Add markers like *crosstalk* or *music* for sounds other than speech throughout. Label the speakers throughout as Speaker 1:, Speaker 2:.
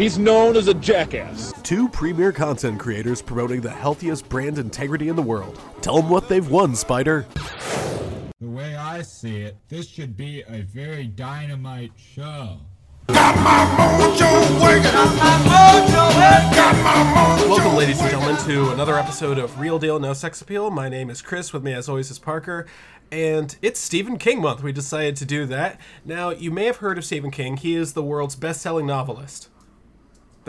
Speaker 1: he's known as a jackass.
Speaker 2: Two premier content creators promoting the healthiest brand integrity in the world. Tell them what they've won, Spider.
Speaker 3: The way I see it, this should be a very dynamite show.
Speaker 2: Welcome, ladies and gentlemen, to another episode of Real Deal No Sex Appeal. My name is Chris. With me, as always, is Parker. And it's Stephen King month. We decided to do that. Now, you may have heard of Stephen King. He is the world's best selling novelist.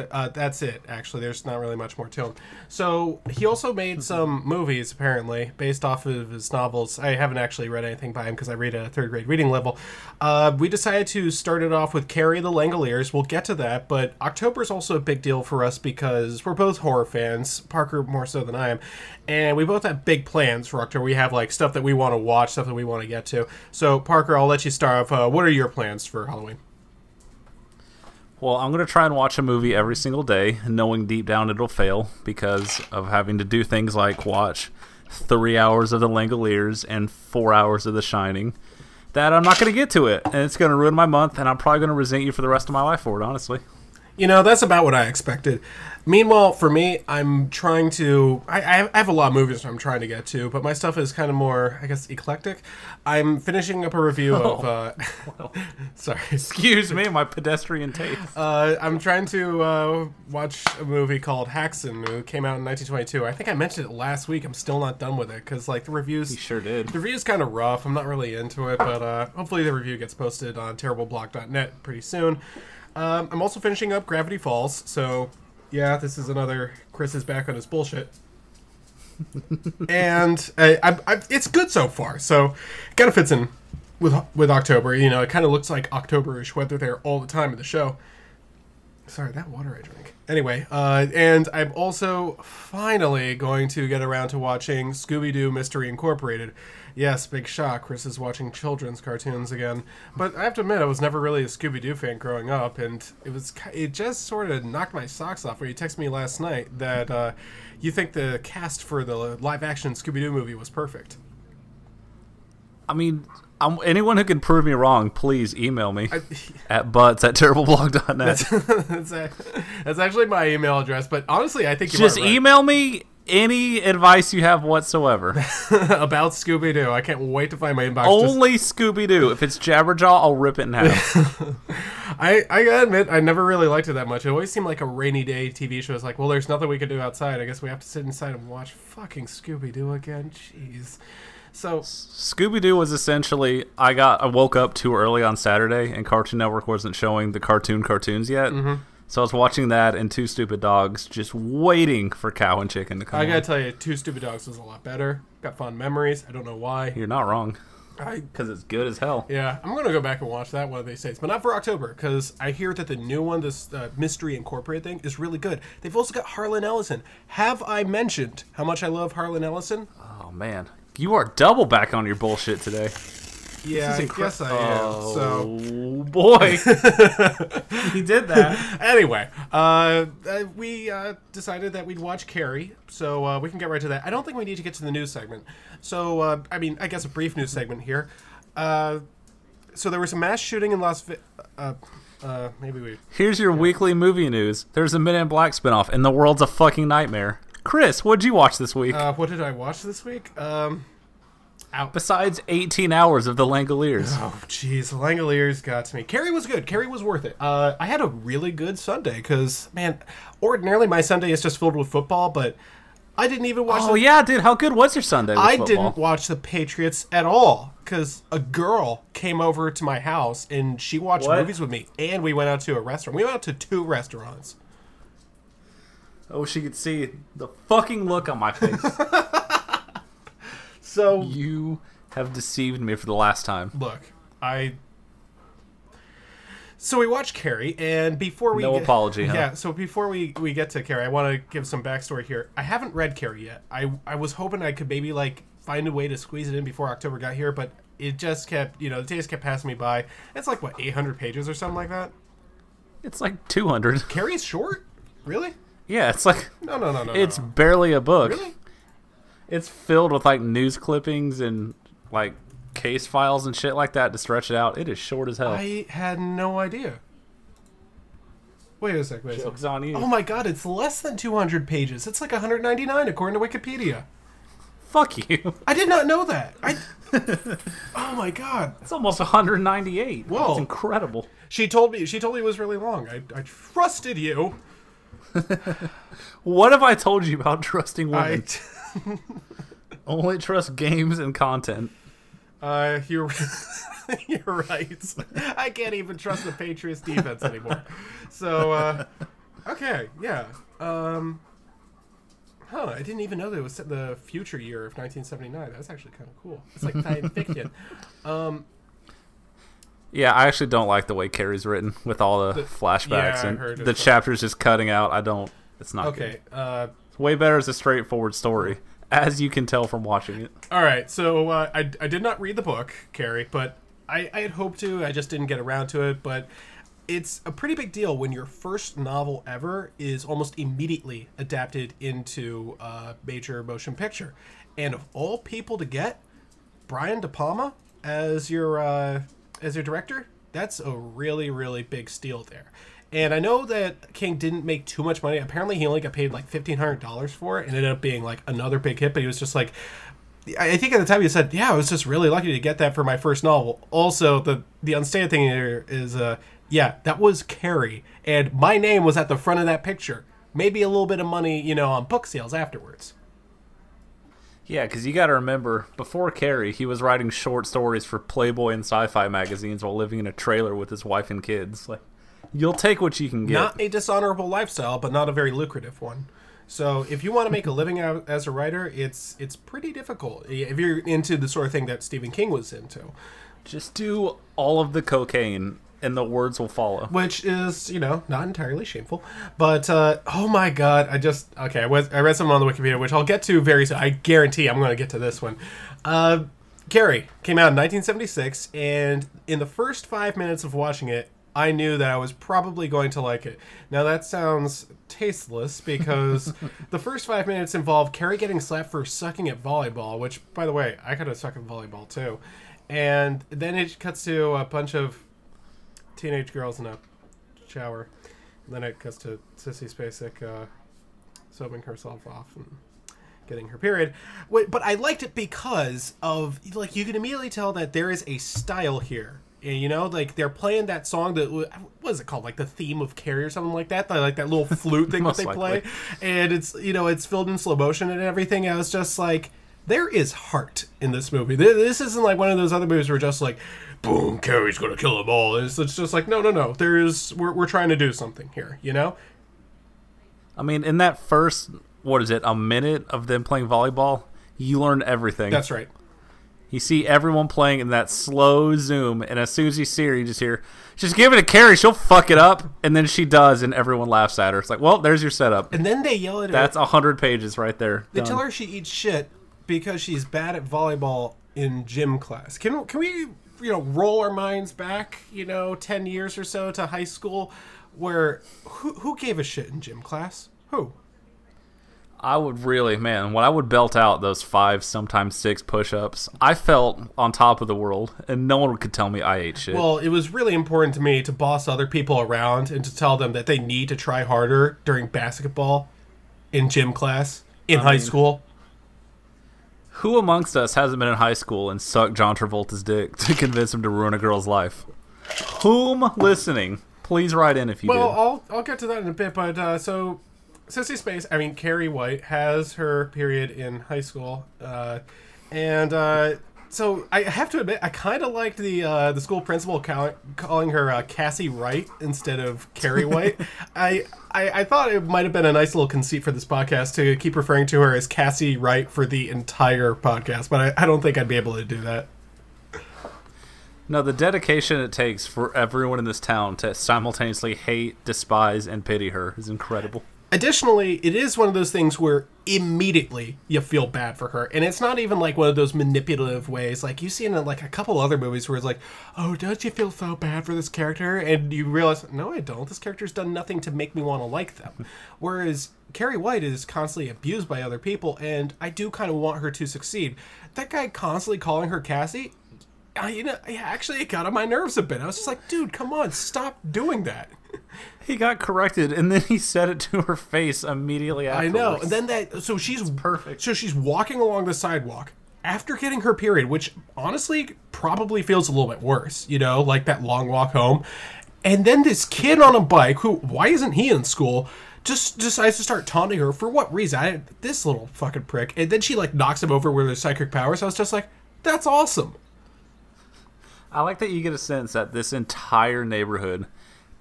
Speaker 2: Uh, that's it, actually. There's not really much more to him. So, he also made some movies, apparently, based off of his novels. I haven't actually read anything by him because I read at a third grade reading level. Uh, we decided to start it off with Carrie the Langoliers. We'll get to that, but October is also a big deal for us because we're both horror fans, Parker more so than I am, and we both have big plans for October. We have, like, stuff that we want to watch, stuff that we want to get to. So, Parker, I'll let you start off. Uh, what are your plans for Halloween?
Speaker 4: Well, I'm going to try and watch a movie every single day, knowing deep down it'll fail because of having to do things like watch three hours of The Langoliers and four hours of The Shining. That I'm not going to get to it, and it's going to ruin my month, and I'm probably going to resent you for the rest of my life for it, honestly.
Speaker 2: You know, that's about what I expected. Meanwhile, for me, I'm trying to. I, I have a lot of movies I'm trying to get to, but my stuff is kind of more, I guess, eclectic. I'm finishing up a review of. Uh, *laughs* sorry.
Speaker 4: Excuse me, my pedestrian taste.
Speaker 2: Uh, I'm trying to uh, watch a movie called Häxan, who came out in 1922. I think I mentioned it last week. I'm still not done with it because, like, the reviews.
Speaker 4: You sure did.
Speaker 2: The review's kind of rough. I'm not really into it, but uh, hopefully the review gets posted on terribleblog.net pretty soon. Um, I'm also finishing up Gravity Falls, so yeah, this is another Chris is back on his bullshit. *laughs* and I, I, I, it's good so far. So it kind of fits in with with October. You know, it kind of looks like Octoberish weather there all the time in the show. Sorry, that water I drink. Anyway, uh, and I'm also finally going to get around to watching Scooby Doo Mystery Incorporated. Yes, big shock. Chris is watching children's cartoons again. But I have to admit, I was never really a Scooby Doo fan growing up, and it was it just sort of knocked my socks off. Where you texted me last night that uh, you think the cast for the live action Scooby Doo movie was perfect.
Speaker 4: I mean, I'm, anyone who can prove me wrong, please email me I, *laughs* at butts at terribleblog.net. *laughs*
Speaker 2: That's, that's, that's, actually my email address, but honestly, I think you
Speaker 4: just
Speaker 2: right.
Speaker 4: email me any advice you have whatsoever *laughs*
Speaker 2: about Scooby Doo. I can't wait to find my inbox.
Speaker 4: Only just... Scooby Doo. If it's Jabberjaw, I'll rip it in half. *laughs*
Speaker 2: I I gotta admit, I never really liked it that much. It always seemed like a rainy day TV show. It's like, well, there's nothing we can do outside. I guess we have to sit inside and watch fucking Scooby Doo again. Jeez. So
Speaker 4: Scooby Doo was essentially I got I woke up too early on Saturday and Cartoon Network wasn't showing the cartoon cartoons yet.
Speaker 2: Mm-hmm.
Speaker 4: So I was watching that and Two Stupid Dogs, just waiting for Cow and Chicken to come.
Speaker 2: I gotta
Speaker 4: on.
Speaker 2: tell you, Two Stupid Dogs was a lot better. Got fond memories. I don't know why.
Speaker 4: You're not wrong.
Speaker 2: Because
Speaker 4: it's good as hell.
Speaker 2: Yeah, I'm gonna go back and watch that one of these days, but not for October because I hear that the new one, this uh, Mystery Incorporated thing, is really good. They've also got Harlan Ellison. Have I mentioned how much I love Harlan Ellison?
Speaker 4: Oh man, you are double back on your bullshit today.
Speaker 2: Yeah, I guess I am.
Speaker 4: Oh
Speaker 2: so
Speaker 4: boy, *laughs* he did that.
Speaker 2: anyway, uh, uh, we uh, decided that we'd watch Carrie, so uh, we can get right to that. I don't think we need to get to the news segment. So, uh, I mean, I guess a brief news segment here. Uh, so there was a mass shooting in Las Vegas. Uh, maybe we.
Speaker 4: Here's your weekly movie news. There's a Men in Black spinoff, and the world's a fucking nightmare. Chris, what'd you watch this week?
Speaker 2: what did I watch this week? Um,
Speaker 4: out. Besides 18 hours of the Langoliers.
Speaker 2: Oh, jeez, the Langoliers got to me. Carrie was good. Carrie was worth it. Uh, I had a really good Sunday because, man, ordinarily my Sunday is just filled with football, but I didn't even watch.
Speaker 4: Oh the, yeah, dude, how good was your Sunday?
Speaker 2: I
Speaker 4: football?
Speaker 2: didn't watch the Patriots at all because a girl came over to my house and she watched
Speaker 4: what?
Speaker 2: movies with me, and we went out to a restaurant. We went out to two restaurants.
Speaker 4: Oh, she could see the fucking look on my face. *laughs*
Speaker 2: So
Speaker 4: you have deceived me for the last time.
Speaker 2: Look, I So we watched Carrie, and before we
Speaker 4: No
Speaker 2: get-
Speaker 4: apology, huh?
Speaker 2: Yeah. So before we we get to Carrie, I want to give some backstory here. I haven't read Carrie yet. I I was hoping I could maybe like find a way to squeeze it in before October got here, but it just kept you know the days kept passing me by. It's like what 800 pages or something like that.
Speaker 4: It's like 200.
Speaker 2: Carrie's short, really?
Speaker 4: Yeah, it's like
Speaker 2: No, no, no, no.
Speaker 4: it's
Speaker 2: no.
Speaker 4: barely a book.
Speaker 2: really.
Speaker 4: It's filled with like news clippings and like case files and shit like that to stretch it out. It is short as hell.
Speaker 2: I had no idea. Wait a sec. Wait a sec.
Speaker 4: On you.
Speaker 2: Oh my god, it's less than 200 pages. It's like 199 according to Wikipedia.
Speaker 4: Fuck you. *laughs*
Speaker 2: I did not know that. I. *laughs* oh my god.
Speaker 4: It's almost 198.
Speaker 2: Whoa.
Speaker 4: That's incredible.
Speaker 2: She told me. She told me it was really long. I, I trusted you. *laughs*
Speaker 4: What have I told you about trusting
Speaker 2: I. *laughs*
Speaker 4: Only trust games and content.
Speaker 2: Uh, you're. *laughs* you're right. I can't even trust the Patriots defense anymore. So, uh, okay, yeah. Um, huh? I didn't even know that it was set in the future year of 1979. That's actually kind of cool. It's like science fiction. *laughs*
Speaker 4: Yeah, I actually don't like the way Carrie's written with all the, flashbacks
Speaker 2: yeah,
Speaker 4: and
Speaker 2: it.
Speaker 4: the chapters just cutting out. I don't. It's not good.
Speaker 2: Okay. Uh,
Speaker 4: way better as a straightforward story, as you can tell from watching it.
Speaker 2: All right, so uh, I, I did not read the book, Carrie, but I, I had hoped to. I just didn't get around to it. But it's a pretty big deal when your first novel ever is almost immediately adapted into a major motion picture. And of all people to get, Brian De Palma as your uh, as your director, that's a really really big steal there. And I know that King didn't make too much money. Apparently, he only got paid like fifteen hundred dollars for it, and ended up being like another big hit. But he was just like, I I think at the time he said, "Yeah, I was just really lucky to get that for my first novel." Also, the the unstated thing here is, uh, yeah, that was Carrie, and my name was at the front of that picture. Maybe a little bit of money, you know, on book sales afterwards.
Speaker 4: Yeah, because you got to remember, before Carrie, he was writing short stories for Playboy and sci-fi magazines while living in a trailer with his wife and kids. Like, you'll take what you can get.
Speaker 2: Not a dishonorable lifestyle, but not a very lucrative one. So, if you want to make a living *laughs* as a writer, it's it's pretty difficult. If you're into the sort of thing that Stephen King was into.
Speaker 4: Just do all of the cocaine, and the words will follow.
Speaker 2: which is you know not entirely shameful but uh oh my god i just okay i, was, I read something on the wikipedia which i'll get to very soon i guarantee i'm going to get to this one uh carrie came out in 1976 and in the first five minutes of watching it i knew that i was probably going to like it now that sounds tasteless because *laughs* the first five minutes involve carrie getting slapped for sucking at volleyball which by the way i could have sucked at volleyball too and then it cuts to a bunch of teenage girls in a shower. And then it cuts to Sissy Spacek uh, soaping herself off and getting her period. But I liked it because of like you can immediately tell that there is a style here. And, You know, like they're playing that song that what is it called, like the theme of Carrie or something like that, like that little flute thing that they
Speaker 4: likely.
Speaker 2: play, and it's you know it's filled in slow motion and everything. I was just like, there is heart in this movie. Th- This isn't like one of those other movies where just like, boom, Carrie's gonna kill them all. It's, it's just like, no, no, no. There's we're we're trying to do something here. You know?
Speaker 4: I mean, in that first, what is it, a minute of them playing volleyball, you learn everything.
Speaker 2: That's right.
Speaker 4: You see everyone playing in that slow zoom, and as soon as you see her, you just hear, just give it to Carrie, she'll fuck it up. And then she does, and everyone laughs at her. It's like, well, there's your setup.
Speaker 2: And then they yell at her.
Speaker 4: That's a hundred pages right there.
Speaker 2: They
Speaker 4: Done.
Speaker 2: tell her she eats shit because she's bad at volleyball in gym class. Can can we you know roll our minds back you know ten years or so to high school, where who who gave a shit in gym class? Who?
Speaker 4: I would really, man, when I would belt out those five, sometimes six push ups, I felt on top of the world, and no one could tell me I ate shit.
Speaker 2: Well, it was really important to me to boss other people around and to tell them that they need to try harder during basketball, in gym class, in high school.
Speaker 4: Who amongst us hasn't been in high school and sucked John Travolta's dick *laughs* to convince him to ruin a girl's life? Whom listening? Please write in if you
Speaker 2: Well,
Speaker 4: did.
Speaker 2: I'll I'll get to that in a bit, but uh, so Sissy Space, I mean Carrie White has her period in high school, uh, and uh, so I have to admit I kind of liked the uh, the school principal call- calling her uh, Cassie Wright instead of Carrie White. *laughs* I, I I thought it might have been a nice little conceit for this podcast to keep referring to her as Cassie Wright for the entire podcast, but I, I don't think I'd be able to do that.
Speaker 4: No, the dedication it takes for everyone in this town to simultaneously hate, despise, and pity her is incredible.
Speaker 2: Additionally, it is one of those things where immediately you feel bad for her, and it's not even like one of those manipulative ways like you see in like a couple other movies where it's like, "Oh, don't you feel so bad for this character?" and you realize, "No, I don't. This character's done nothing to make me want to like them." *laughs* Whereas Carrie White is constantly abused by other people, and I do kind of want her to succeed. That guy constantly calling her Cassie, I, you know, actually it got on my nerves a bit. I was just like, "Dude, come on, stop doing that." *laughs*
Speaker 4: He got corrected, and then he said it to her face immediately
Speaker 2: I know. And then that so she's
Speaker 4: perfect.
Speaker 2: So she's walking along the sidewalk after getting her period, which honestly probably feels a little bit worse, you know, like that long walk home. And then this kid on a bike, who why isn't he in school? Just decides to start taunting her for what reason? I, this little fucking prick. And then she like knocks him over with her psychic powers. I was just like, that's awesome.
Speaker 4: I like that you get a sense that this entire neighborhood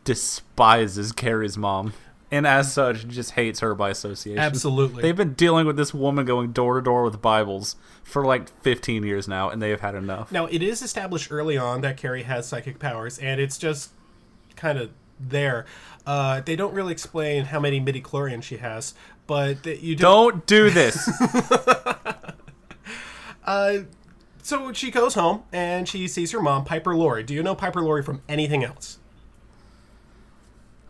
Speaker 4: despises Carrie's mom. And as such, just hates her by association.
Speaker 2: Absolutely.
Speaker 4: They've been dealing with this woman going door to door with Bibles for like 15 years now, and they have had enough.
Speaker 2: Now it is established early on that Carrie has psychic powers, and it's just kind of there. Uh, they don't really explain how many midi chlorians she has, but you do
Speaker 4: Don't do this. *laughs*
Speaker 2: So she goes home and she sees her mom, Piper Laurie. Do you know Piper Laurie from anything else?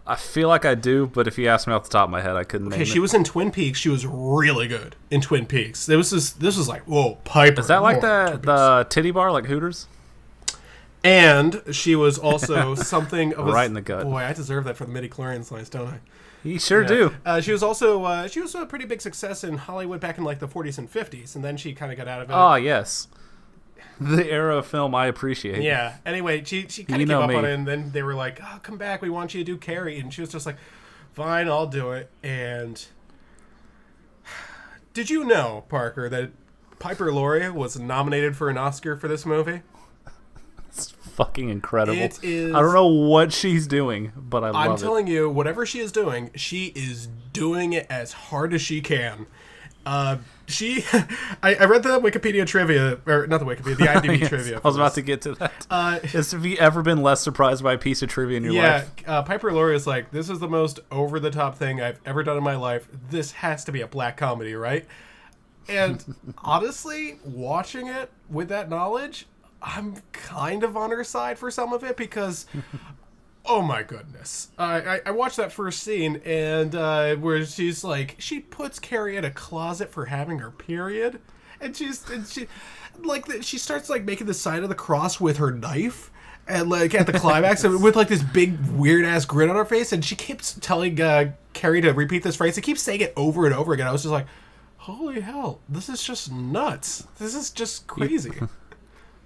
Speaker 4: I feel like I do, but if you ask me off the top of my head, I couldn't
Speaker 2: Okay, she
Speaker 4: it.
Speaker 2: was in Twin Peaks. She was really good in Twin Peaks. This was this was like whoa, Piper.
Speaker 4: Is that like the the titty bar, like Hooters?
Speaker 2: And she was also *laughs* something of a
Speaker 4: Right in the gut.
Speaker 2: Boy, I deserve that for the midi chlorian lines, don't I?
Speaker 4: You sure
Speaker 2: Yeah.
Speaker 4: do.
Speaker 2: Uh, she was also uh, she was a pretty big success in Hollywood back in like the 40s and 50s, and then she kind of got out of it.
Speaker 4: Ah, yes. *laughs* The era of film I appreciate.
Speaker 2: Yeah. Anyway, she she kind of gave up
Speaker 4: me.
Speaker 2: on it, and then they were like, "Oh, come back. We want you to do Carrie," and she was just like, "Fine, I'll do it." And *sighs* did you know, Parker, that Piper Laurie was nominated for an Oscar for this movie?
Speaker 4: It's fucking incredible.
Speaker 2: It is-
Speaker 4: I don't know what she's doing, but I love
Speaker 2: I'm
Speaker 4: it.
Speaker 2: telling you, whatever she is doing, she is doing it as hard as she can. Uh, she, *laughs* I, I read the Wikipedia trivia, or not the Wikipedia, the *laughs* IMDb
Speaker 4: Yes,
Speaker 2: trivia.
Speaker 4: I was about to get to that.
Speaker 2: Uh,
Speaker 4: Is have you ever been less surprised by a piece of trivia in your
Speaker 2: yeah,
Speaker 4: life?
Speaker 2: uh, Piper Laurie is like, this is the most over the top thing I've ever done in my life. This has to be a black comedy, right? And *laughs* honestly, watching it with that knowledge, I'm kind of on her side for some of it because, oh my goodness, I I, I watched that first scene and uh, where she's like, she puts Carrie in a closet for having her period, and she's and she like the, she starts like making the sign of the cross with her knife. And like at the climax, with like this big weird ass grin on her face, and she keeps telling uh, Carrie to repeat this phrase. She keeps saying it over and over again. I was just like, "Holy hell, this is just nuts! This is just crazy." *laughs*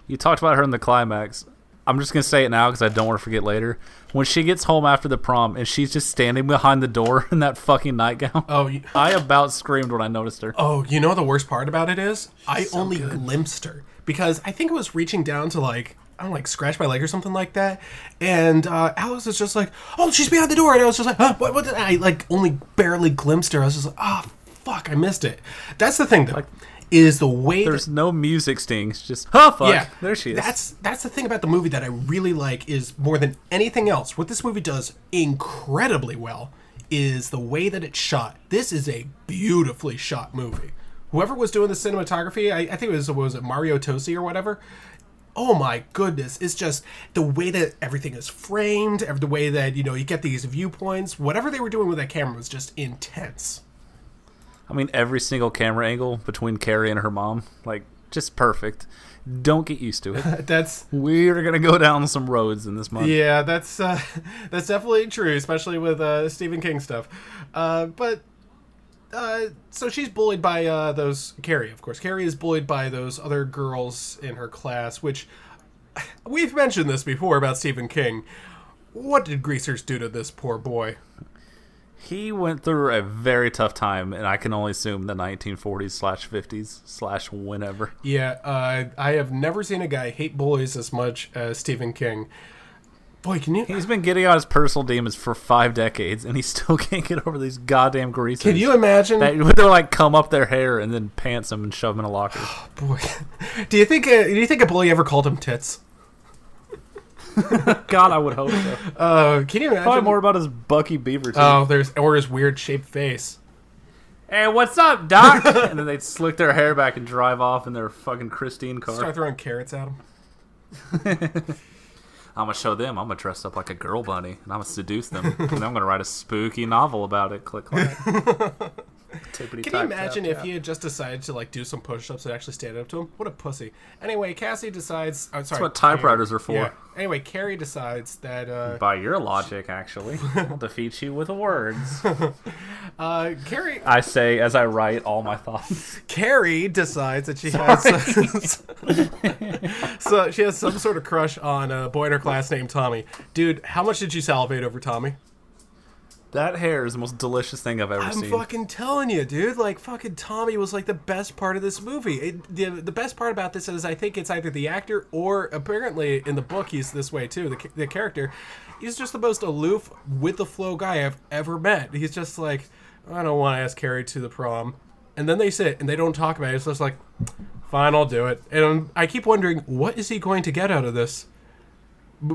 Speaker 4: You talked about her in the climax. I'm just gonna say it now because I don't want to forget later. When she gets home after the prom and she's just standing behind the door *laughs* in that fucking nightgown,
Speaker 2: Oh, you, *laughs*
Speaker 4: I about screamed when I noticed her.
Speaker 2: oh, you know what the worst part about it is? I only glimpsed her because I think it was reaching down to like I don't like scratch my leg or something like that, and uh, Alice was just like, "Oh, she's behind the door," and I was just like, huh, "What?" What? Did I like only barely glimpsed her? I was just like, "Ah, fuck, I missed it." That's the thing though, is the way
Speaker 4: There's
Speaker 2: that,
Speaker 4: no music stings, just oh fuck,
Speaker 2: yeah,
Speaker 4: there she is.
Speaker 2: That's that's the thing about the movie that I really like is more than anything else. What this movie does incredibly well is the way that it's shot. This is a beautifully shot movie. Whoever was doing the cinematography, I, I think it was what was it Mario Tosi or whatever. Oh my goodness! It's just the way that everything is framed, the way that you know you get these viewpoints. Whatever they were doing with that camera was just intense.
Speaker 4: I mean, every single camera angle between Carrie and her mom, like just perfect. Don't get used to it. *laughs*
Speaker 2: That's
Speaker 4: We're gonna go down some roads in this month.
Speaker 2: Yeah, that's uh, *laughs* that's definitely true, especially with uh, Stephen King stuff. Uh, but uh, so she's bullied by uh, those Carrie, of course. Carrie is bullied by those other girls in her class, which *sighs* we've mentioned this before about Stephen King. What did greasers do to this poor boy?
Speaker 4: He went through a very tough time, and I can only assume the 1940s slash 50s slash whenever.
Speaker 2: Yeah, uh, I have never seen a guy hate bullies as much as Stephen King. Boy, can you
Speaker 4: He's been getting out his personal demons for five decades, and he still *laughs* can't get over these goddamn greasers.
Speaker 2: can you imagine?
Speaker 4: that they're like come up their hair and then pants them and shove them in a locker? *sighs*
Speaker 2: Boy, *laughs* do you think uh, do you think a bully ever called him tits? *laughs*
Speaker 4: God, I would hope so.
Speaker 2: Uh, can you imagine?
Speaker 4: Probably more about his Bucky Beaver teeth.
Speaker 2: Oh, there's or his weird shaped face.
Speaker 4: Hey, what's up, Doc? *laughs* and then they'd slick their hair back and drive off in their fucking Christine car.
Speaker 2: Start throwing carrots at him.
Speaker 4: I'm gonna show them. I'm gonna dress up like a girl bunny, and I'm gonna seduce them, and I'm gonna write a spooky novel about it. Click, Click *laughs* *laughs* clack.
Speaker 2: Can you imagine if he had just decided to like do some push-ups and actually stand up to him? What a pussy. Anyway, Cassie decides. Oh, sorry,
Speaker 4: what typewriters are for.
Speaker 2: Yeah. Anyway, Carrie decides that uh,
Speaker 4: By your logic, actually, I'll defeat you with words. *laughs*
Speaker 2: uh, Carrie
Speaker 4: I say as I write all my thoughts.
Speaker 2: Carrie decides that she has *laughs* so she has some sort of crush on a boy in her class named Tommy. Dude, how much did you salivate over Tommy?
Speaker 4: That hair is the most delicious thing I've ever seen.
Speaker 2: I'm fucking telling you, dude. Like fucking Tommy was like the best part of this movie. It, the the best part about this is I think it's either the actor or apparently in the book he's this way too. The, the character, he's just the most aloof with the flow guy I've ever met. He's just like, I don't want to ask Carrie to the prom, and then they sit and they don't talk about it. It's just like, fine, I'll do it. And I keep wondering, what is he going to get out of this?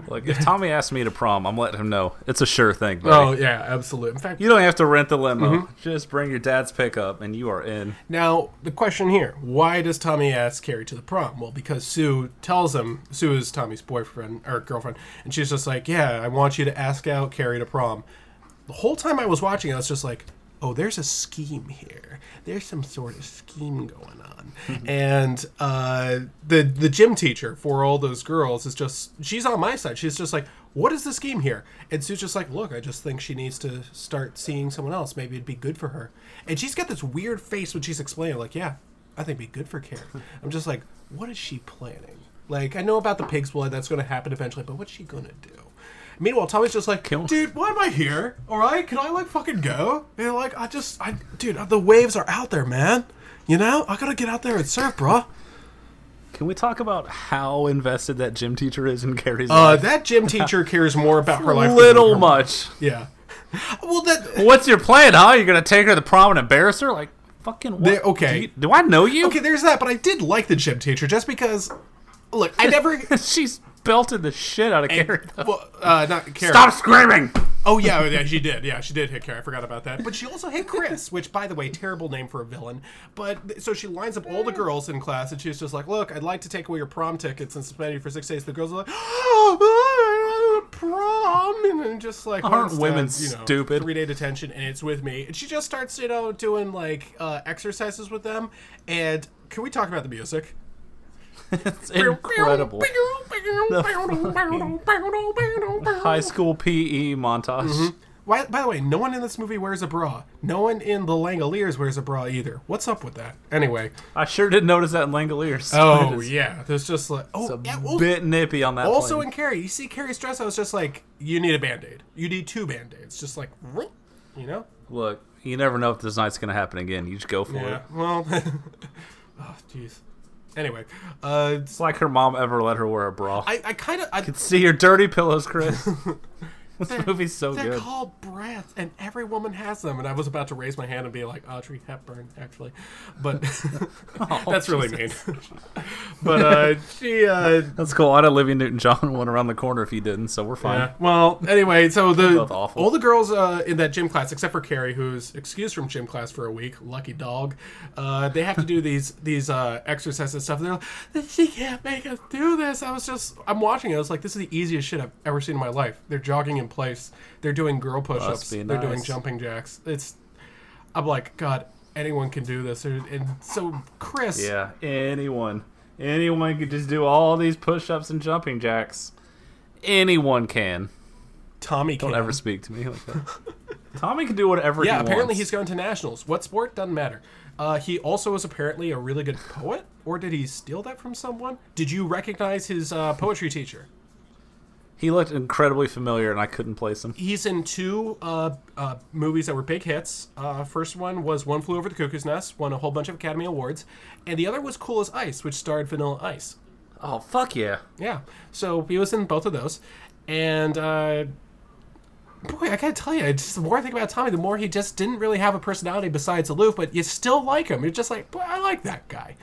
Speaker 4: Like if Tommy asks me to prom, I'm letting him know it's a sure thing.
Speaker 2: Oh yeah, absolutely. In fact,
Speaker 4: You don't have to rent the limo.
Speaker 2: Mm-hmm.
Speaker 4: Just bring your dad's pickup, and you are in.
Speaker 2: Now, the question here why does Tommy ask Carrie to the prom? Well, because Sue tells him, Sue is Tommy's boyfriend or girlfriend, and she's just like, Yeah, I want you to ask out Carrie to prom. The whole time I was watching, I was just like, Oh, there's a scheme here. There's some sort of scheme going on. and uh, the the gym teacher for all those girls is just she's on my side. She's just like, what is the scheme here? And Sue's just like, look, I just think she needs to start seeing someone else. Maybe it'd be good for her. And she's got this weird face when she's explaining, like, yeah, I think it'd be good for Carrie. *laughs* I'm just like, what is she planning? Like, I know about the pig's blood, that's going to happen eventually, but what's she going to do? Meanwhile, Tommy's just like,
Speaker 4: Kill-
Speaker 2: dude, why am I here? All right, can I like fucking go? And like, I just, I, dude, the waves are out there, man. You know, I gotta get out there and surf, bruh.
Speaker 4: Can we talk about how invested that gym teacher is in Carrie's
Speaker 2: Uh,
Speaker 4: life?
Speaker 2: that gym teacher *laughs* cares more about her life. than
Speaker 4: Little
Speaker 2: her-
Speaker 4: much.
Speaker 2: Yeah. Well, that *laughs*
Speaker 4: What's your plan, huh? You're gonna take her to the prom and embarrass her? Like, fucking what?
Speaker 2: Okay.
Speaker 4: Do, you- do I know you?
Speaker 2: okay. There's that, but I did like the gym teacher just because. Look, I *laughs* never.
Speaker 4: She's belted the shit out of Carrie. though.
Speaker 2: well, uh, not Carrie.
Speaker 4: Stop screaming!
Speaker 2: Oh yeah, yeah, she did. Yeah, she did hit Carrie. I forgot about that. But she also hit *laughs* Chris, which, by the way, terrible name for a villain. But so she lines up all the girls in class, and she's just like, "Look, I'd like to take away your prom tickets and suspend you for six days." The girls are like, "Oh, *gasps* prom," and then just like
Speaker 4: Aren't
Speaker 2: instead,
Speaker 4: women
Speaker 2: you know,
Speaker 4: stupid?
Speaker 2: Three day detention, and it's with me. And she just starts, you know, doing like uh, exercises with them. And can we talk about the music?
Speaker 4: It's incredible. High school PE montage. Mm-hmm.
Speaker 2: Why, by the way, no one in this movie wears a bra. No one in The Langoliers wears a bra either. What's up with that? Anyway.
Speaker 4: I sure did notice that in Langoliers. *laughs*
Speaker 2: Oh
Speaker 4: is-
Speaker 2: yeah, there's just like oh,
Speaker 4: It's
Speaker 2: oh
Speaker 4: a
Speaker 2: yeah. well,
Speaker 4: bit nippy on that.
Speaker 2: also
Speaker 4: plane.
Speaker 2: in Carrie, you see Carrie's dress. I was just like, you need a band aid. You need two band aids. Just like, you know.
Speaker 4: Look, you never know if this night's gonna happen again. You just go for
Speaker 2: Yeah.
Speaker 4: it.
Speaker 2: Well. *laughs* oh jeez. Anyway, uh,
Speaker 4: It's like her mom ever let her wear a bra.
Speaker 2: I I kind of I.
Speaker 4: Could see your dirty pillows, Chris. *laughs* this movie's so
Speaker 2: They're
Speaker 4: good.
Speaker 2: called breath, and every woman has them. And I was about to raise my hand and be like Audrey Hepburn, actually, but *laughs* that's really mean. but uh, she, uh,
Speaker 4: That's cool. I'd Olivia Newton-John *laughs* went around the corner if he didn't, so we're fine.
Speaker 2: yeah. Well, anyway, so the all the girls uh, in that gym class, except for Carrie, who's excused from gym class for a week, lucky dog, uh, they have to do *laughs* these these uh, exercises and stuff. And they're like, she can't make us do this. I was just, I'm watching it. I was like, this is the easiest shit I've ever seen in my life. They're jogging in place. They're doing girl push-ups. They're doing jumping jacks. It's, I'm like, God, anyone can do this. And and so Chris,
Speaker 4: Yeah, anyone. Anyone could just do all these push-ups and jumping jacks. Anyone can.
Speaker 2: Tommy,
Speaker 4: Don't
Speaker 2: can.
Speaker 4: ever speak to me like that. *laughs* Tommy can do whatever
Speaker 2: Yeah,
Speaker 4: he
Speaker 2: apparently
Speaker 4: wants.
Speaker 2: he's going to nationals. What sport doesn't matter. Uh, he also is apparently a really good poet, or did he steal that from someone? Did you recognize his uh, poetry teacher?
Speaker 4: He looked incredibly familiar, and I couldn't place him.
Speaker 2: He's in two uh, uh, movies that were big hits. Uh, first one was One Flew Over the Cuckoo's Nest, won a whole bunch of Academy Awards, and the other was Cool as Ice, which starred Vanilla Ice.
Speaker 4: Oh fuck yeah!
Speaker 2: Yeah, so he was in both of those, and uh, boy, I gotta tell you, just the more I think about Tommy, the more he just didn't really have a personality besides aloof, but you still like him. You're just like, boy, I like that guy.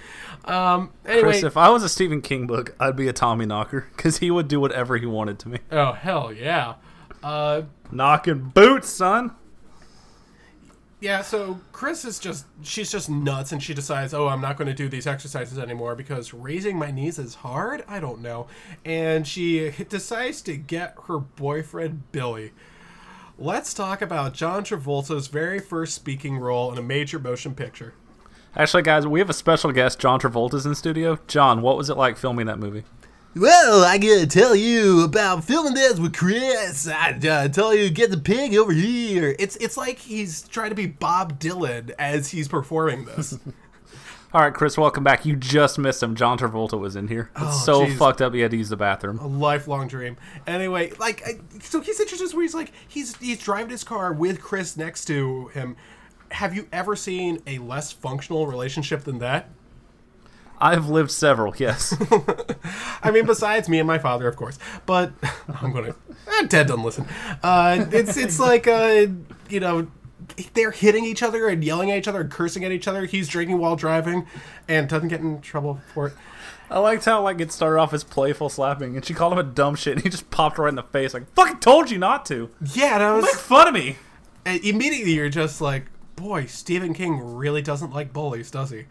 Speaker 2: Um, anyway,
Speaker 4: Chris, if I was a Stephen King book, I'd be a Tommy Knocker because he would do whatever he wanted to me.
Speaker 2: oh hell yeah. Uh,
Speaker 4: Knocking boots, son.
Speaker 2: Yeah, so Chris is just she's just nuts and she decides, "Oh, I'm not going to do these exercises anymore because raising my knees is hard." I don't know. And she decides to get her boyfriend Billy. Let's talk about John Travolta's very first speaking role in a major motion picture.
Speaker 4: Actually, guys, we have a special guest. John Travolta's in studio. John, what was it like filming that movie?
Speaker 5: Well, I gotta tell you about filming this with Chris. I uh, tell you, get the pig over here.
Speaker 2: It's it's like he's trying to be Bob Dylan as he's performing this. *laughs*
Speaker 4: All right, Chris, welcome back. You just missed him. John Travolta was in here. It's
Speaker 2: Oh,
Speaker 4: so
Speaker 2: jeez.
Speaker 4: fucked up he had to use the bathroom.
Speaker 2: a lifelong dream. Anyway, like, I, so he's interested where he's like, he's he's driving his car with Chris next to him. Have you ever seen a less functional relationship than that?
Speaker 4: I've lived several, yes. *laughs*
Speaker 2: I mean, besides me and my father, of course. But *laughs* I'm gonna. Eh, Ted doesn't listen. Uh, it's it's like uh, you know. They're hitting each other and yelling at each other and cursing at each other. He's drinking while driving, and doesn't get in trouble for it.
Speaker 4: I liked how like it started off as playful slapping, and she called him a dumb shit, and he just popped right in the face, like "fucking told you not to."
Speaker 2: Yeah, and I was
Speaker 4: Make fun of me.
Speaker 2: and immediately you're just like, boy, Stephen King really doesn't like bullies, does he?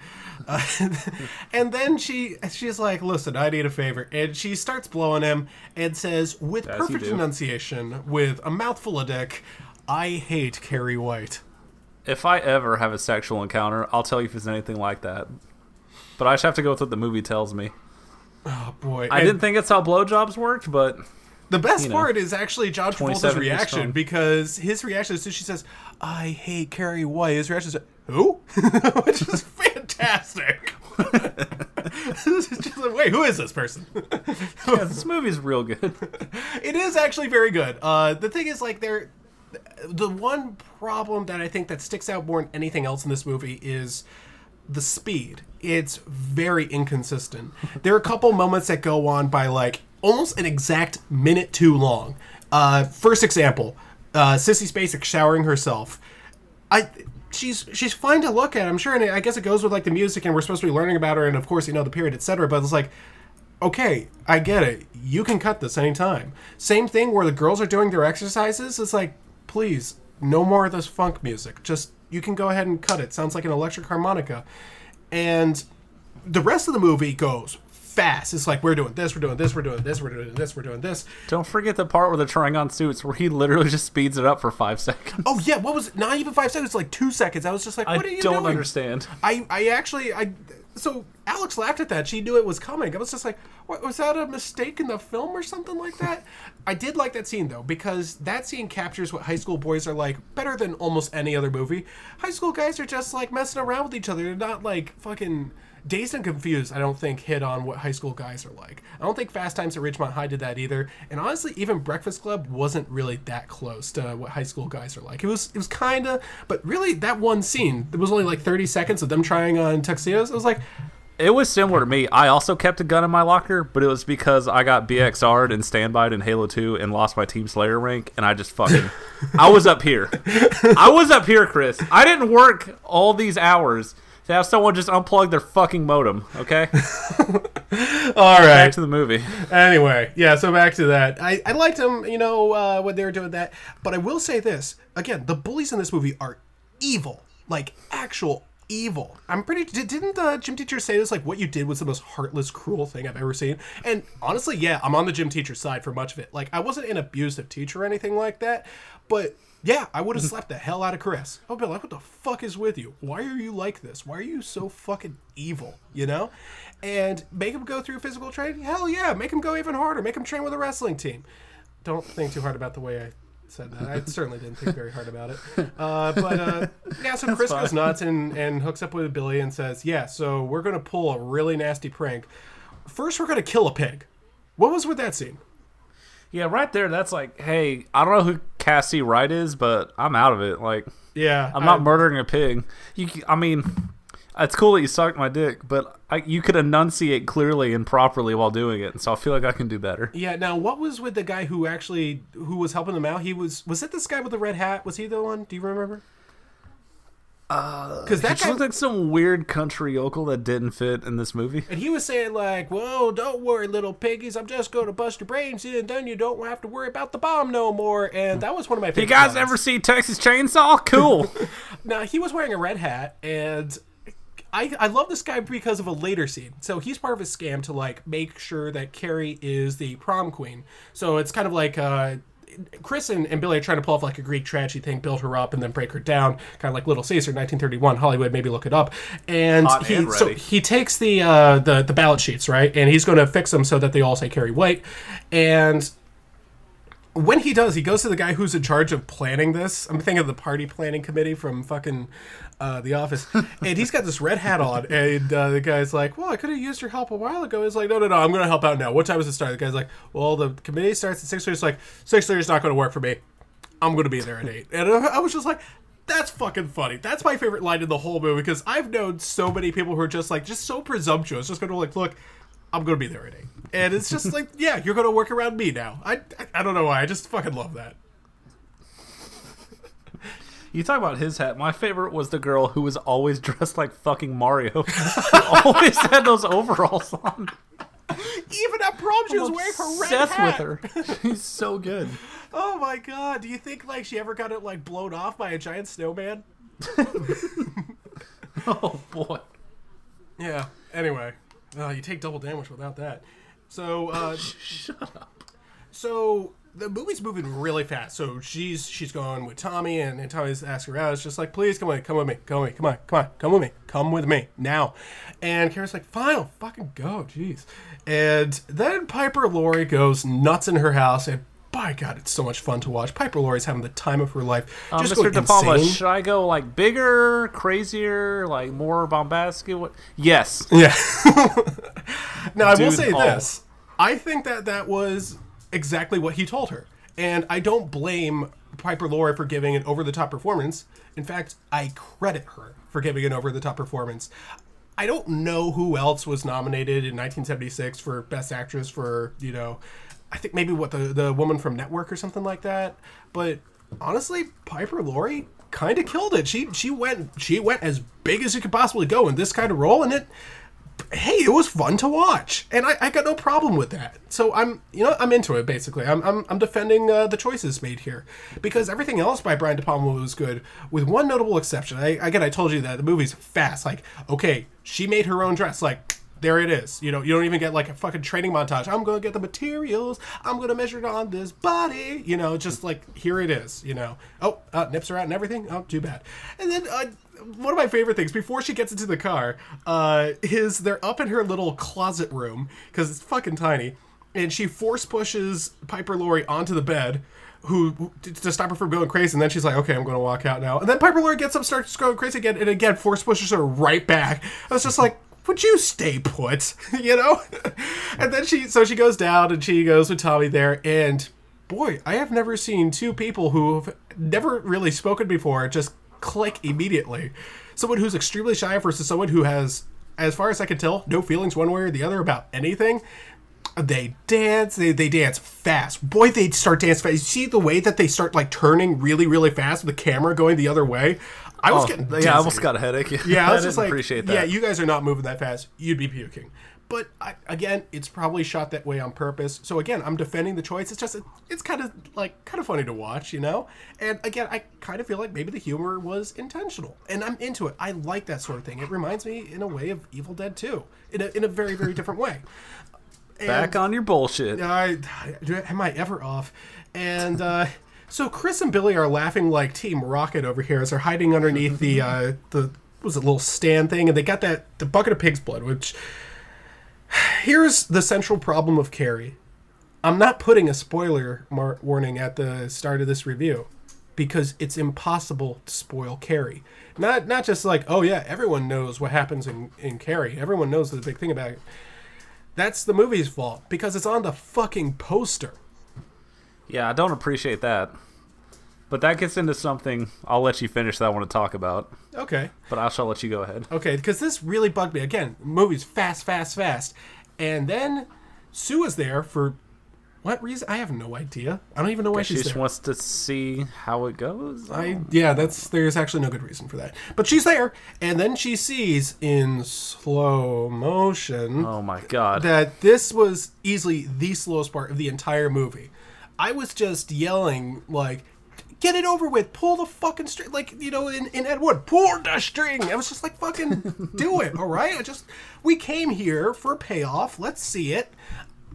Speaker 2: Uh, *laughs* and then she she's like, listen, I need a favor, and she starts blowing him and says, with
Speaker 4: As
Speaker 2: perfect enunciation, with a mouthful of dick, I hate Carrie White.
Speaker 4: If I ever have a sexual encounter, I'll tell you if it's anything like that. But I just have to go with what the movie tells me.
Speaker 2: Oh boy,
Speaker 4: I
Speaker 2: And
Speaker 4: didn't think it's how blowjobs worked, but
Speaker 2: The best
Speaker 4: you know,
Speaker 2: part is actually John Travolta's reaction because his reaction is so she says, "I hate Carrie White." His reaction is, "Who?" *laughs* Which is fantastic. Like, Wait, who is this person?
Speaker 4: yeah, this movie's real good. *laughs*
Speaker 2: it is actually very good. Uh, the thing is, like, there, the one problem that I think that sticks out more than anything else in this movie is the speed. It's very inconsistent. *laughs* There are a couple moments that go on by like almost an exact minute too long. Uh, first example, uh, Sissy Spacek showering herself. I she's she's fine to look at, I'm sure, and I guess it goes with like the music, and we're supposed to be learning about her, and of course, you know, the period, etc. But it's like, okay, I get it. You can cut this anytime. Same thing where the girls are doing their exercises. It's like, please, no more of this funk music. Just you can go ahead and cut it. Sounds like an electric harmonica, and the rest of the movie goes fast. It's like we're doing this, we're doing this, we're doing this, we're doing this, we're doing this.
Speaker 4: Don't forget the part where they're trying on suits, where he literally just speeds it up for five seconds.
Speaker 2: Oh yeah, what was it? Not even five seconds, like two seconds. I was just like,
Speaker 4: I
Speaker 2: what are you
Speaker 4: don't
Speaker 2: doing?
Speaker 4: understand.
Speaker 2: I I actually I so Alex laughed at that. She knew it was coming. I was just like, what, was that a mistake in the film or something like that? *laughs* I did like that scene though because that scene captures what high school boys are like better than almost any other movie. High school guys are just like messing around with each other. They're not like fucking Dazed and Confused. I don't think hit on what high school guys are like. I don't think Fast Times at Ridgemont High did that either. And honestly, even Breakfast Club wasn't really that close to what high school guys are like. It was it was kind of, but really that one scene. It was only like thirty seconds of them trying on tuxedos. It was like.
Speaker 4: It was similar to me. I also kept a gun in my locker, but it was because I got BXR'd and standby'd in Halo 2 and lost my Team Slayer rank, and I just fucking. I was up here. I was up here, Chris. I didn't work all these hours to have someone just unplug their fucking modem, okay? *laughs*
Speaker 2: All right.
Speaker 4: Back to the movie. *laughs*
Speaker 2: anyway, yeah, so back to that. I, I liked them, you know, uh, when they were doing that. But I will say this again: the bullies in this movie are evil, like actual evil. I'm pretty. Did, didn't the gym teacher say this? Like, what you did was the most heartless, cruel thing I've ever seen. And honestly, yeah, I'm on the gym teacher side for much of it. Like, I wasn't an abusive teacher or anything like that, but. Yeah, I would have *laughs* slapped the hell out of Chris. I would be like, what the fuck is with you? Why are you like this? Why are you so fucking evil? You know? And make him go through physical training? Hell yeah, make him go even harder. Make him train with a wrestling team. Don't think too hard about the way I said that. I *laughs* certainly didn't think very hard about it. Uh, but uh, yeah, so *laughs* Chris goes nuts and, and hooks up with Billy and says, yeah, so we're going to pull a really nasty prank. First, we're going to kill a pig. What was with that scene?
Speaker 4: Yeah, right there, that's like, hey, I don't know who Cassie Wright is, but I'm out of it. Like,
Speaker 2: Yeah.
Speaker 4: I'm not
Speaker 2: I-
Speaker 4: murdering a pig. You, I mean, It's cool that you sucked my dick, but I, you could enunciate clearly and properly while doing it, and so I feel like I can do better.
Speaker 2: Yeah. Now, what was with the guy who actually who was helping them out? He was was it this guy with the red hat? Was he the one? Do you remember? Because that
Speaker 4: That
Speaker 2: guy
Speaker 4: looks like some weird country yokel that didn't fit in this movie.
Speaker 2: And he was saying like, "Whoa, don't worry, little piggies. I'm just going to bust your brains in. and Then you don't have to worry about the bomb no more." And that was one of my favorite You
Speaker 4: guys
Speaker 2: lines.
Speaker 4: ever see Texas Chainsaw? Cool. *laughs*
Speaker 2: Now he was wearing a red hat, and I I love this guy because of a later scene. So he's part of a scam to like make sure that Carrie is the prom queen. So it's kind of like. uh Chris and, and Billy are trying to pull off like a Greek tragedy thing, build her up and then break her down, kind of like Little Caesar, 1931, Hollywood. Maybe look it up. And
Speaker 4: Hot
Speaker 2: he
Speaker 4: and
Speaker 2: so he takes the uh, the the ballot sheets right, and he's going to fix them so that they all say Carrie White. And when he does, he goes to the guy who's in charge of planning this. I'm thinking of the party planning committee from fucking uh, The Office, *laughs* and he's got this red hat on, and uh, the guy's like, "Well, I could have used your help a while ago." He's like, "No, no, no, I'm going to help out now. What time does it start?" The guy's like, "Well, the committee starts at six thirty." It's like six thirty is not going to work for me. I'm going to be there at eight, and I was just like. That's fucking funny. That's my favorite line in the whole movie because I've known so many people who are just like, just so presumptuous, just going to like, look, I'm gonna be there at eight, and it's just like, *laughs* yeah, you're gonna work around me now. I, I, I don't know why. I just fucking love that.
Speaker 4: You talk about his hat. My favorite was the girl who was always *laughs* dressed like fucking Mario. Who *laughs* always had those overalls on.
Speaker 2: Even at prom, she was wearing her red
Speaker 4: Obsessed
Speaker 2: hat.
Speaker 4: with her. She's so good.
Speaker 2: Oh my god! Do you think like she ever got it like blown off by a giant snowman?
Speaker 4: Oh boy.
Speaker 2: Yeah. Anyway, uh, you take double damage without that. So, uh, *laughs*
Speaker 4: Shut up.
Speaker 2: so the movie's moving really fast. So she's she's going with Tommy, and, and Tommy's asking her out. It's just like, please come with me, come with me, come with me, come on, come on, come with me, come with me now. And Kara's like, fine, I'll fucking go, jeez. And then Piper Laurie goes nuts in her house, and by God, it's so much fun to watch. Piper Laurie's having the time of her life.
Speaker 4: Um,
Speaker 2: just
Speaker 4: Mr. De Palma,
Speaker 2: insane.
Speaker 4: should I go like bigger, crazier, like more bombastic? What? Yes.
Speaker 2: Yeah. *laughs* now I will say
Speaker 4: oh.
Speaker 2: this: I think that that was exactly what he told her, and I don't blame Piper Laurie for giving an over-the-top performance. In fact, I credit her for giving an over-the-top performance. I don't know who else was nominated in 1976 for Best Actress for you know, I think maybe what the the woman from Network or something like that. But honestly, Piper Laurie kind of killed it. She she went she went as big as you could possibly go in this kind of role, and it hey, it was fun to watch, and I, I got no problem with that. So I'm, you know, I'm into it. Basically, I'm, I'm, I'm defending uh, the choices made here because everything else by Brian De Palma was good, with one notable exception. I, again, I told you that the movie's fast. Like, okay, she made her own dress. Like, there it is. You know, you don't even get like a fucking training montage. I'm gonna get the materials. I'm gonna measure it on this body. You know, just like here it is. You know, oh, uh, nips are out and everything. Oh, too bad. And then uh, one of my favorite things before she gets into the car uh, is they're up in her little closet room because it's fucking tiny, and she force pushes Piper Laurie onto the bed. Who to stop her from going crazy, and then she's like, "Okay, I'm going to walk out now." And then Piper Laurie gets up, starts going crazy again, and again force pushes her right back. I was just like, "Would you stay put?" *laughs* you know. and then she, so she goes down, and she goes with Tommy there, and boy, I have never seen two people who've never really spoken before just click immediately. Someone who's extremely shy versus someone who has, as far as I can tell, no feelings one way or the other about anything. They dance, they, they dance fast. Boy, they start dancing fast. You see the way that they start like turning really, really fast with the camera going the other way? I was
Speaker 4: Oh,
Speaker 2: getting
Speaker 4: yeah, I almost got a headache.
Speaker 2: Yeah, *laughs* I was
Speaker 4: didn't
Speaker 2: just like,
Speaker 4: appreciate that.
Speaker 2: yeah, you guys are not moving that fast. You'd be puking. But I, again, it's probably shot that way on purpose. So again, I'm defending the choice. It's just it's kind of like kind of funny to watch, you know. And again, I kind of feel like maybe the humor was intentional, and I'm into it. I like that sort of thing. It reminds me in a way of Evil Dead 2, in a, in a very very different way. And-
Speaker 4: Back on your bullshit.
Speaker 2: I, am I ever off? And uh, so Chris and Billy are laughing like Team Rocket over here as they're hiding underneath the uh, the was it little stand thing, and they got that the bucket of pig's blood. Which *sighs* here's the central problem of Carrie. I'm not putting a spoiler mar- warning at the start of this review because it's impossible to spoil Carrie. Not not just like oh yeah, everyone knows what happens in in Carrie. Everyone knows the big thing about it. That's the movie's fault because it's on the fucking poster.
Speaker 4: Yeah, I don't appreciate that. But that gets into something I'll let you finish that I want to talk about.
Speaker 2: Okay.
Speaker 4: But I shall let you go ahead.
Speaker 2: Okay, because this really bugged me. Again, movie's fast, fast, fast. And then Sue is there for what reason? I have no idea. I don't even know why she's She
Speaker 4: just
Speaker 2: there.
Speaker 4: wants to see how it goes.
Speaker 2: I yeah, that's there's actually no good reason for that. But she's there, and then she sees in slow motion
Speaker 4: Oh my god.
Speaker 2: that this was easily the slowest part of the entire movie. I was just yelling like, "Get it over with! Pull the fucking string!" Like you know, in, in Ed Wood, pull the string. I was just like, "Fucking do it!" All right. I just we came here for a payoff. Let's see it.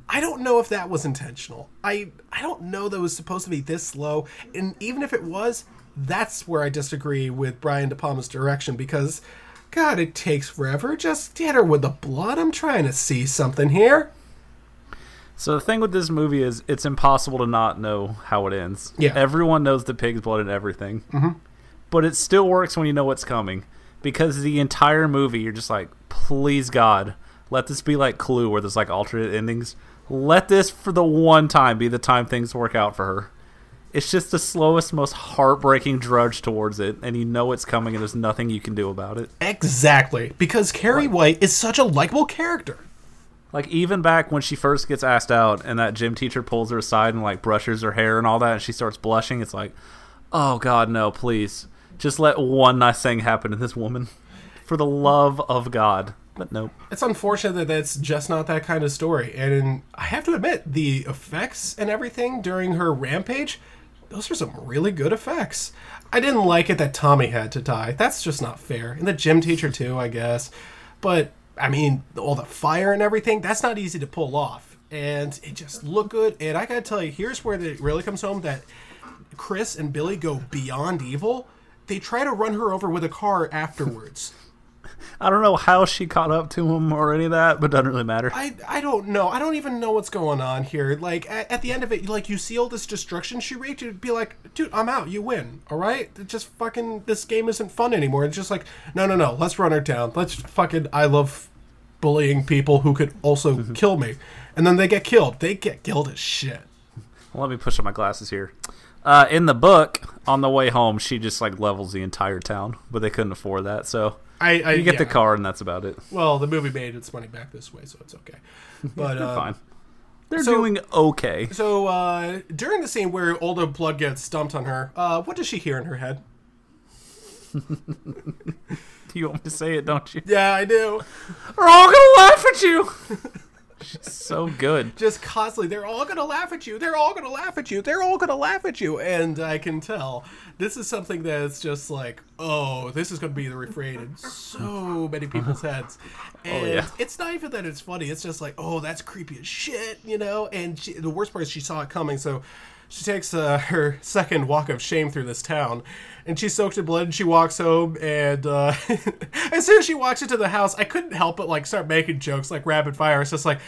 Speaker 2: I don't know if that was intentional. I I don't know that it was supposed to be this slow. And even if it was, that's where I disagree with Brian De Palma's direction because, God, it takes forever. Just hit her with the blood. I'm trying to see something here.
Speaker 4: So the thing with this movie is it's impossible to not know how it ends.
Speaker 2: Yeah.
Speaker 4: Everyone knows the pig's blood and everything. Mm-hmm. But it still works when you know what's coming. Because the entire movie, you're just like, please God, let this be like Clue, where there's like alternate endings. Let this, for the one time, be the time things work out for her. It's just the slowest, most heartbreaking drudge towards it, and you know it's coming, and there's nothing you can do about it.
Speaker 2: Exactly. Because Carrie White is such a likable character.
Speaker 4: Like even back when she first gets asked out and that gym teacher pulls her aside and like brushes her hair and all that and she starts blushing, it's like, oh god, no, please, just let one nice thing happen to this woman, for the love of God. But nope.
Speaker 2: It's unfortunate that that's just not that kind of story. And I have to admit, the effects and everything during her rampage, those are some really good effects. I didn't like it that Tommy had to die. That's just not fair. And the gym teacher, too, I guess. But, I mean, all the fire and everything, that's not easy to pull off. And it just looked good. And I gotta tell you, here's where it really comes home that Chris and Billy go beyond evil. They try to run her over with a car afterwards. *laughs*
Speaker 4: I don't know how she caught up to him or any of that, but doesn't really matter.
Speaker 2: I, I don't know. I don't even know what's going on here. Like at, at the end of it, like you see all this destruction she wreaked, you'd be like, dude, I'm out. You win. All right. It just fucking this game isn't fun anymore. It's just like, no, no, no. Let's run her down. Let's fucking. I love bullying people who could also kill me, and then they get killed. They get killed as shit.
Speaker 4: Well, let me push up my glasses here. Uh, in the book, on the way home, she just like levels the entire town, but they couldn't afford that, so
Speaker 2: I, I
Speaker 4: you get the car, and that's about it.
Speaker 2: Well, the movie made its money back this way, so it's okay. *laughs* But
Speaker 4: They're
Speaker 2: uh,
Speaker 4: fine. They're
Speaker 2: so-
Speaker 4: doing okay.
Speaker 2: So uh, during the scene where Older Blood gets dumped on her, uh, what does she hear in her head? *laughs* *laughs*
Speaker 4: You want me to say it, don't you?
Speaker 2: Yeah, I do.
Speaker 4: We're all gonna laugh at you. *laughs* She's so good.
Speaker 2: just constantly they're all gonna laugh at you they're all gonna laugh at you they're all gonna laugh at you and i can tell this is something that's just like oh this is gonna be the refrain in so many people's *laughs* heads and
Speaker 4: yeah.
Speaker 2: it's not even that it's funny it's just like oh that's creepy as shit you know and she, the worst part is she saw it coming so she takes uh, her second walk of shame through this town and she's soaked in blood and she walks home and uh, *laughs* as soon as she walks into the house i couldn't help but like start making jokes like rapid fire it's just like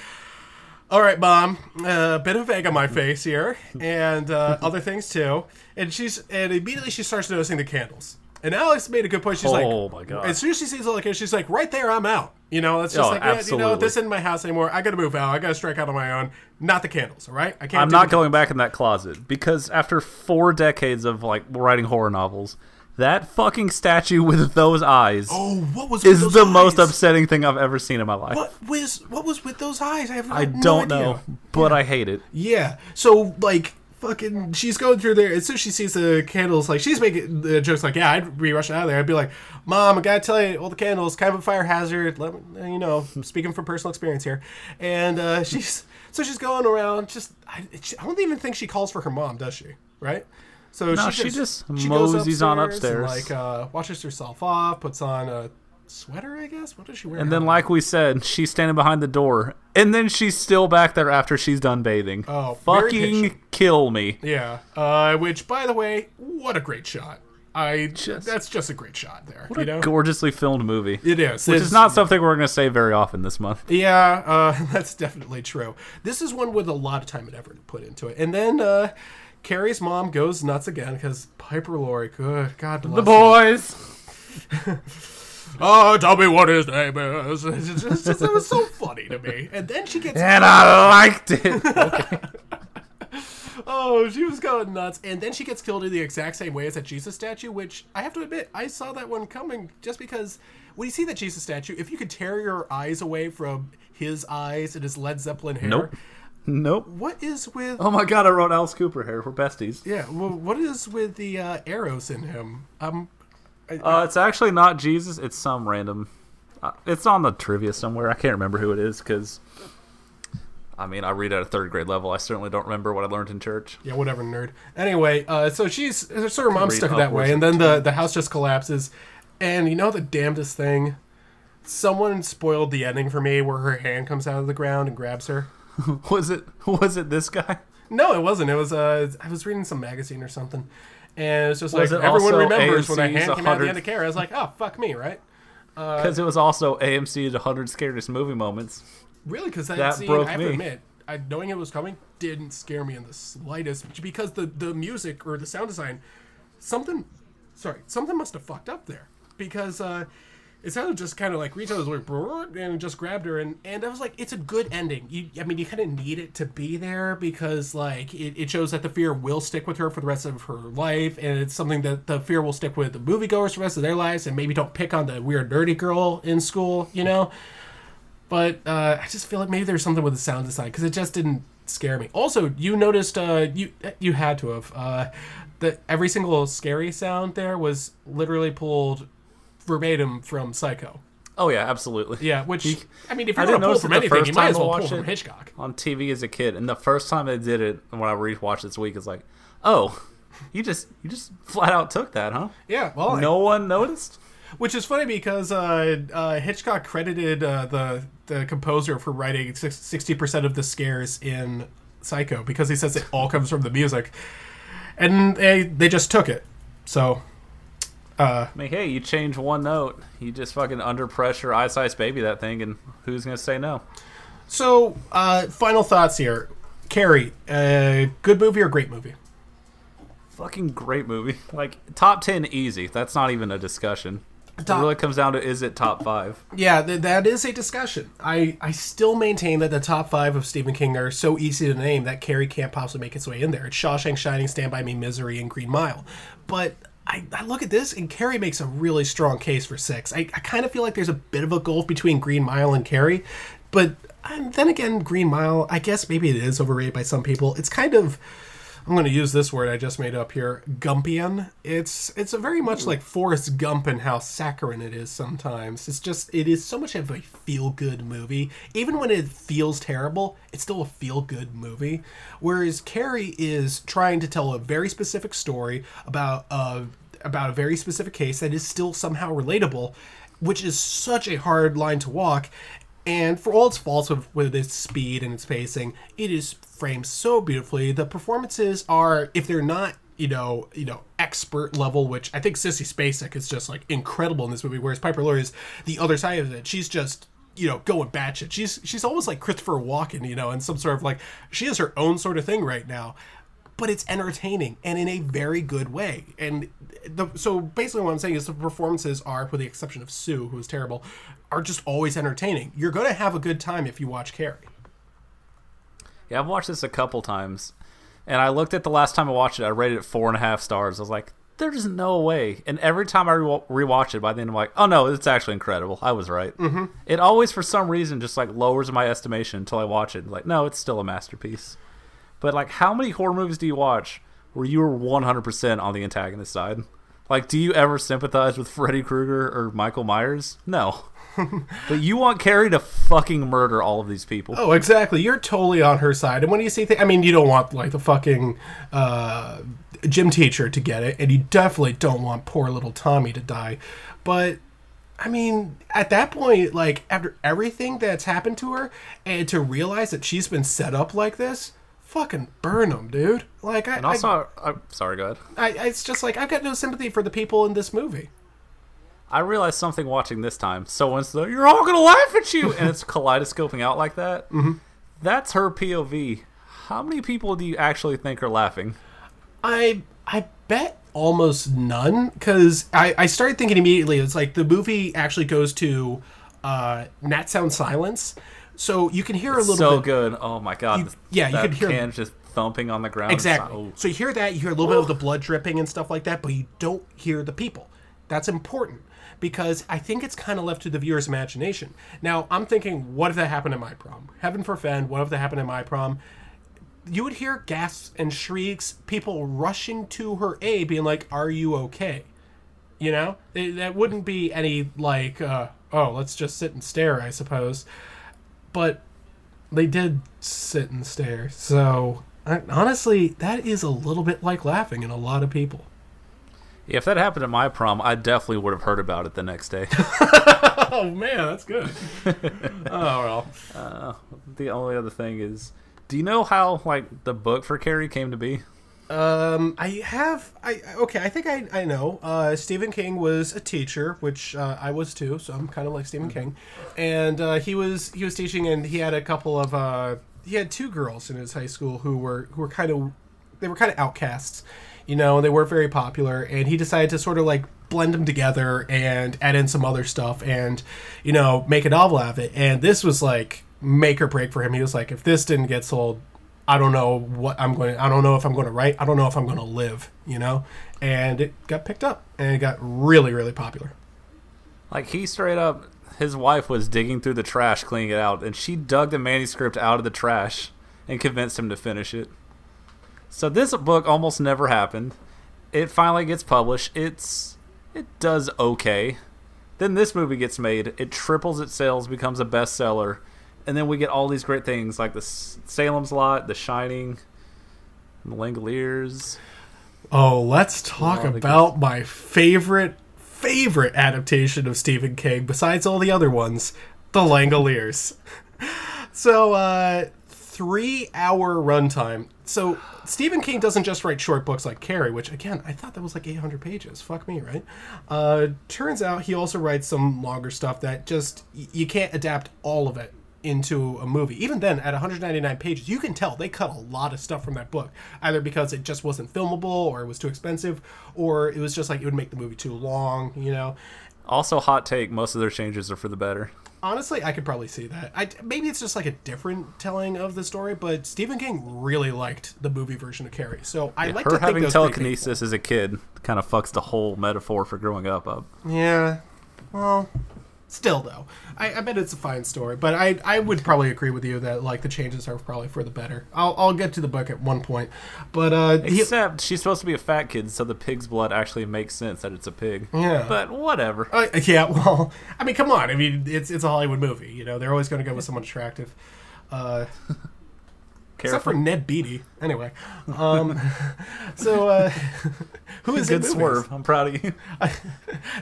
Speaker 2: all right, mom. A bit of egg on my face here, and uh, other things too. And she's and immediately she starts noticing the candles. And Alex made a good point. She's like,
Speaker 4: Oh, my God.
Speaker 2: As soon as she sees all the candles, she's like, right there, I'm out. You know, it's just
Speaker 4: Oh,
Speaker 2: like, yeah, you know, this isn't my house anymore. I got to move out. I got to strike out on my own. Not the candles. All right, I can't.
Speaker 4: I'm not going back in that closet because after four decades of like writing horror novels, that fucking statue with those eyes
Speaker 2: Oh, what was with
Speaker 4: is the most upsetting thing I've ever seen in my life.
Speaker 2: What was what was with those eyes? I have
Speaker 4: I don't
Speaker 2: idea.
Speaker 4: know, but I hate it.
Speaker 2: Yeah. So like fucking she's going through there as soon as she sees the candles like she's making the jokes like yeah I'd be rushing out of there. I'd be like mom I gotta tell you all the candles kind of a fire hazard let me, you know speaking from personal experience here. And uh, *laughs* she's so she's going around just I, I don't even think she calls for her mom does she? Right? So
Speaker 4: No,
Speaker 2: she
Speaker 4: she
Speaker 2: just,
Speaker 4: just
Speaker 2: she goes
Speaker 4: moseys on
Speaker 2: upstairs and, like uh, washes herself off puts on a sweater I guess what does she wear
Speaker 4: And then, like we said, she's standing behind the door, and then she's still back there after she's done bathing.
Speaker 2: Oh,
Speaker 4: fucking kill me!
Speaker 2: Yeah. Uh, which, by the way, what a great shot. I
Speaker 4: Just-
Speaker 2: that's just a great shot there.
Speaker 4: What
Speaker 2: you
Speaker 4: a
Speaker 2: know,
Speaker 4: gorgeously filmed movie.
Speaker 2: it is.
Speaker 4: Which
Speaker 2: It's-
Speaker 4: is not something we're going to say very often this month.
Speaker 2: Yeah, uh, *laughs* that's definitely true. This is one with a lot of time and effort put into it. And then uh, Carrie's mom goes nuts again because Piper Laurie, good God bless
Speaker 4: The boys! *laughs*
Speaker 2: Oh, tell me what his name is. *laughs* It's just- it was so funny to me. And then she gets
Speaker 4: And I liked it. *laughs*
Speaker 2: Oh, she was going nuts. And then she gets killed in the exact same way as that Jesus statue, which I have to admit, I saw that one coming just because when you see that Jesus statue, if you could tear your eyes away from his eyes and his Led Zeppelin hair,
Speaker 4: Nope. Nope.
Speaker 2: what is with.
Speaker 4: Oh my god, I wrote Alice Cooper hair. We're besties.
Speaker 2: Yeah, well, what is with the uh, arrows in him?
Speaker 4: Uh, it's actually not Jesus. It's some random. Uh, it's on the trivia somewhere. I can't remember who it is because. I mean, I read at a third grade level. I certainly don't remember what I learned in church.
Speaker 2: Yeah, whatever, nerd. Anyway, uh, so she's so her mom's stuck that way, and then the the house just collapses. And you know the damnedest thing, someone spoiled the ending for me, where her hand comes out of the ground and grabs her. *laughs*
Speaker 4: Was it? Was it this guy?
Speaker 2: No, it wasn't. It was uh, I was reading some magazine or something, and it's just
Speaker 4: Was
Speaker 2: like
Speaker 4: it
Speaker 2: everyone remembers when a
Speaker 4: AMC's
Speaker 2: hand came out the end of Carrie. I was like, oh fuck me, right?
Speaker 4: Because it was also AMC's 100 scariest movie moments.
Speaker 2: Really? Because that,
Speaker 4: That
Speaker 2: scene,
Speaker 4: broke
Speaker 2: I have to admit, I, knowing it was coming didn't scare me in the slightest. Because the the music or the sound design, something, sorry, something must have fucked up there. Because uh, it sounded just kind of like out his like and just grabbed her, and and I was like, it's a good ending. You, I mean, you kind of need it to be there because like it, it shows that the fear will stick with her for the rest of her life, and it's something that the fear will stick with the moviegoers for the rest of their lives, and maybe don't pick on the weird nerdy girl in school, you know. But uh, I just feel like maybe there's something with the sound design because it just didn't scare me. Also, you noticed uh, you you had to have uh, that every single scary sound there was literally pulled verbatim from Psycho.
Speaker 4: Oh yeah, absolutely.
Speaker 2: Yeah, which
Speaker 4: You-
Speaker 2: I mean, if
Speaker 4: I
Speaker 2: you're
Speaker 4: didn't
Speaker 2: gonna pull from anything, you might as
Speaker 4: I
Speaker 2: well pull from. Hitchcock.
Speaker 4: on TV as a kid, and the first time I did it, and when I rewatched this week, is like, oh, you just you just flat out took that, huh?
Speaker 2: Yeah, well,
Speaker 4: No one noticed.
Speaker 2: Which is funny because uh, uh, Hitchcock credited uh, the the composer for writing sixty percent of the scares in Psycho because he says it all comes from the music, and they they just took it. So
Speaker 4: I mean, hey, you change one note, you just fucking under pressure, ice ice baby that thing, and who's gonna say no?
Speaker 2: so uh, final thoughts here. Carrie, uh, good movie or great movie?
Speaker 4: Fucking great movie. *laughs* Like top ten easy. That's not even a discussion. It really comes down to is it top five?
Speaker 2: Yeah, th- that is a discussion. I, I still maintain that the top five of Stephen King are so easy to name that Carrie can't possibly make its way in there. It's Shawshank, Shining, Stand By Me, Misery, and Green Mile. But I, I look at this, and Carrie makes a really strong case for six. I, I kind of feel like there's a bit of a gulf between Green Mile and Carrie. But um, then again, Green Mile, I guess maybe it is overrated by some people. It's kind of. I'm going to use this word I just made up here, Gumpian. It's it's very much like Forrest Gump and how saccharine it is sometimes. It's just it is so much of a feel good movie. Even when it feels terrible, it's still a feel good movie. Whereas Carrie is trying to tell a very specific story about a about a very specific case that is still somehow relatable, which is such a hard line to walk. And for all its faults with, with its speed and its pacing, it is framed so beautifully. The performances are, if they're not, you know, you know, expert level, which I think Sissy Spacek is just like incredible in this movie, whereas Piper Laurie is the other side of it. She's just you know going batshit. She's she's almost like Christopher Walken, you know, in some sort of like she has her own sort of thing right now but it's entertaining and in a very good way. And the, so basically, what I'm saying is the performances are, with the exception of Sue, who is terrible, are just always entertaining. You're going to have a good time if you watch Carrie.
Speaker 4: Yeah, I've watched this a couple times, and I looked at the last time I watched it. I rated it four and a half stars. I was like, "There's no way." And every time I re- rewatch it, by the end I'm like, "Oh no, it's actually incredible. I was right." Mm-hmm. It always, for some reason, just like lowers my estimation until I watch it. Like, no, it's still a masterpiece. But like, how many horror movies do you watch where you are 100% on the antagonist side? Like, do you ever sympathize with Freddy Krueger or Michael Myers? No. *laughs* but you want Carrie to fucking murder all of these people.
Speaker 2: Oh, exactly. You're totally on her side. And when you see things, I mean, you don't want like the fucking uh, gym teacher to get it, and you definitely don't want poor little Tommy to die. But I mean, at that point, like after everything that's happened to her, and to realize that she's been set up like this, fucking burn them, dude. Like, I,
Speaker 4: And also, I, am sorry, go ahead.
Speaker 2: I, it's just like I've got no sympathy for the people in this movie.
Speaker 4: I realized something watching this time. So once the you're all gonna laugh at you, and it's *laughs* kaleidoscoping out like that. Mm-hmm. That's her POV. How many people do you actually think are laughing?
Speaker 2: I I bet almost none because I, I started thinking immediately it's like the movie actually goes to uh, nat sound silence so you can hear a little
Speaker 4: so
Speaker 2: bit
Speaker 4: good. Oh my god.
Speaker 2: You- yeah, you could hear-
Speaker 4: can just thumping on the ground.
Speaker 2: Exactly.
Speaker 4: Oh.
Speaker 2: So you hear that, you hear a little bit of the blood dripping and stuff like that, but you don't hear the people. That's important because I think it's kind of left to the viewer's imagination. Now, I'm thinking, what if that happened in my prom? Heaven forfend, what if that happened in my prom? You would hear gasps and shrieks, people rushing to her aid, being like, Are you okay? You know? That wouldn't be any like, uh, oh, let's just sit and stare, I suppose. But they did sit and stare. So I, honestly, that is a little bit like laughing in a lot of people.
Speaker 4: If that happened at my prom, I definitely would have heard about it the next day. *laughs*
Speaker 2: Oh man, that's good. *laughs* oh well.
Speaker 4: Uh, the only other thing is, do you know how like the book for Carrie came to be?
Speaker 2: Um, I have. I okay. I think I I know. Uh, Stephen King was a teacher, which uh, I was too. So I'm kind of like Stephen King, and uh, he was he was teaching, and he had a couple of uh, he had two girls in his high school who were who were kind of they were kind of outcasts, you know. They weren't very popular, and he decided to sort of like blend them together and add in some other stuff, and you know make a novel out of it. And this was like make or break for him. He was like, if this didn't get sold, I don't know what I'm going. I don't know if I'm going to write. I don't know if I'm going to live. You know, and it got picked up and it got really, really popular.
Speaker 4: Like he straight up, his wife was digging through the trash, cleaning it out, and she dug the manuscript out of the trash and convinced him to finish it. So this book almost never happened. It finally gets published. It's it does okay. Then this movie gets made. It triples its sales, becomes a bestseller, and then we get all these great things like the Salem's Lot, The Shining, The Langoliers.
Speaker 2: Oh, let's talk about my favorite, favorite adaptation of Stephen King, besides all the other ones, The Langoliers. *laughs* So, uh, three hour runtime. So, Stephen King doesn't just write short books like Carrie, which, again, I thought that was like 800 pages. Fuck me, right? Uh, turns out he also writes some longer stuff that just, you can't adapt all of it into a movie. Even then, at 199 pages, you can tell they cut a lot of stuff from that book, either because it just wasn't filmable, or it was too expensive, or it was just like it would make the movie too long. You know,
Speaker 4: Also, hot take: most of their changes are for the better.
Speaker 2: honestly, I could probably see that. I maybe it's just like a different telling of the story, but Stephen King really liked the movie version of Carrie, so I like
Speaker 4: Her
Speaker 2: to
Speaker 4: having telekinesis as a kid kind of fucks the whole metaphor for growing up up.
Speaker 2: Yeah, well. Still though, I, I bet it's a fine story, but I I would probably agree with you that like the changes are probably for the better. I'll, I'll get to the book at one point, but uh, he-
Speaker 4: Except she's supposed to be a fat kid, so the pig's blood actually makes sense that it's a pig.
Speaker 2: Yeah.
Speaker 4: But whatever.
Speaker 2: Uh, yeah, well, I mean, come on. I mean, it's it's a Hollywood movie. You know, they're always going to go with someone attractive. Uh, *laughs* except for. Ned Beatty. Anyway, *laughs* um, so uh, *laughs* who is
Speaker 4: Good swerve. I'm proud of you.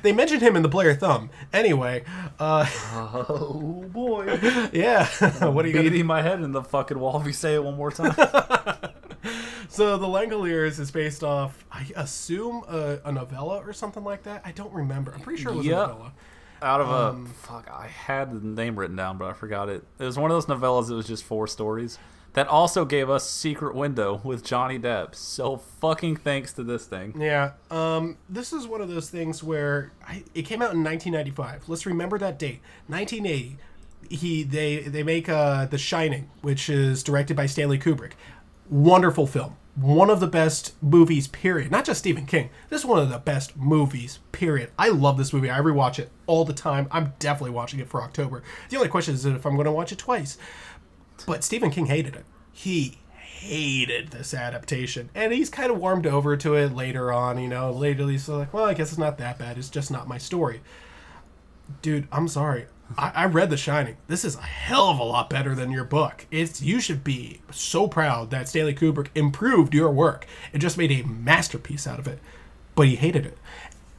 Speaker 2: They mentioned him in the Blair Thumb. Anyway, uh,
Speaker 4: Oh *laughs* boy.
Speaker 2: yeah. what are you gonna
Speaker 4: Beating my head in the fucking wall if you say it one more time.
Speaker 2: So the Langoliers is based off, I assume, a, a novella or something like that. I don't remember. I'm pretty sure it was
Speaker 4: Yep.
Speaker 2: a novella.
Speaker 4: Out of a
Speaker 2: Um,
Speaker 4: fuck, I had the name written down, but I forgot it. It was one of those novellas that was just four stories. That also gave us Secret Window with Johnny Depp. So fucking thanks to this thing.
Speaker 2: Yeah. Um, this is one of those things where I, it came out in 1995. Let's remember that date. 1980. He they they make uh, The Shining, which is directed by Stanley Kubrick. Wonderful film. One of the best movies. Period. Not just Stephen King. This is one of the best movies. Period. I love this movie. I rewatch it all the time. I'm definitely watching it for October. The only question is if I'm going to watch it twice. But Stephen King hated it. He hated this adaptation. And he's kind of warmed over to it later on, you know. Later he's like, well, I guess it's not that bad. It's just not my story. Dude, I'm sorry. I, I read The Shining. This is a hell of a lot better than your book. It's you should be so proud that Stanley Kubrick improved your work and just made a masterpiece out of it. But he hated it.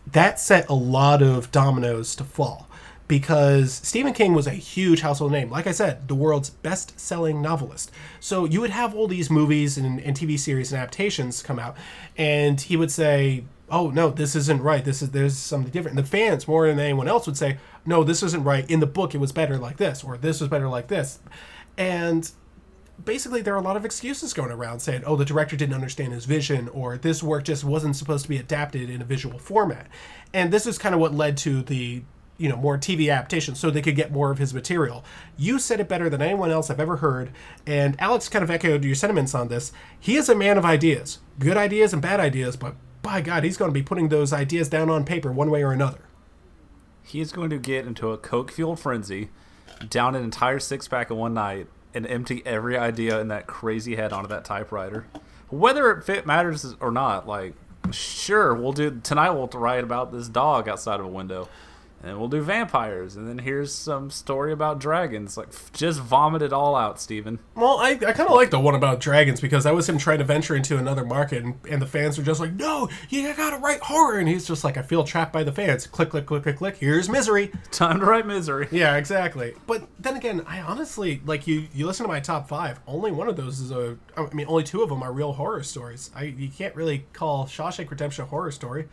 Speaker 2: That set a lot of dominoes to fall because Stephen King was a huge household name. Like I said, the world's best selling novelist. So you would have all these movies and, and TV series and adaptations come out, and he would say, Oh no, this isn't right. This is there's something different. And the fans, more than anyone else, would say, No, this isn't right. In the book it was better like this, or this was better like this. And basically there are a lot of excuses going around saying, oh, the director didn't understand his vision, or this work just wasn't supposed to be adapted in a visual format. And this is kind of what led to the you know more TV adaptations so they could get more of his material. You said it better than anyone else I've ever heard, and Alex kind of echoed your sentiments on this. He is a man of ideas, good ideas and bad ideas, but by God, he's going to be putting those ideas down on paper one way or another.
Speaker 4: He is going to get into a coke fueled frenzy, down an entire six pack in one night, and empty every idea in that crazy head onto that typewriter. Whether it fit matters or not, like, sure, we'll do tonight. We'll write about this dog outside of a window, and we'll do vampires, and then here's some story about dragons. Like, f- just vomit it all out, Stephen.
Speaker 2: Well, I, I kind of like the one about dragons because that was him trying to venture into another market, and, and the fans were just like, "No, you gotta write horror," and he's just like, "I feel trapped by the fans." Click, click, click, click, click. Here's misery.
Speaker 4: Time to write misery. *laughs*
Speaker 2: Yeah, exactly. But then again, I honestly like you. You listen to my top five. Only one of those is a. I mean, only two of them are real horror stories. I you can't really call Shawshank Redemption a horror story.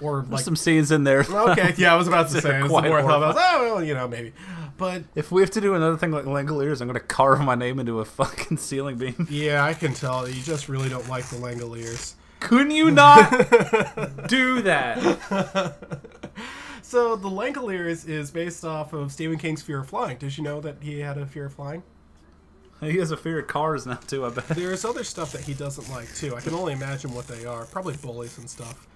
Speaker 2: Or
Speaker 4: There's
Speaker 2: like
Speaker 4: some scenes in there. *laughs*
Speaker 2: okay, yeah, I was about to *laughs* say. It
Speaker 4: quite
Speaker 2: more I
Speaker 4: horrifying.
Speaker 2: Oh well, you know, maybe. But
Speaker 4: If we have to do another thing like Langoliers, I'm going to carve my name into a fucking ceiling beam. *laughs*
Speaker 2: yeah, I can tell you just really don't like the Langoliers.
Speaker 4: Couldn't you not do that?
Speaker 2: So the Langoliers is based off of Stephen King's Fear of Flying. Did you know that he had a fear of flying?
Speaker 4: He has a fear of cars now too. I bet.
Speaker 2: There's other stuff that he doesn't like too. I can only imagine what they are. Probably bullies and stuff.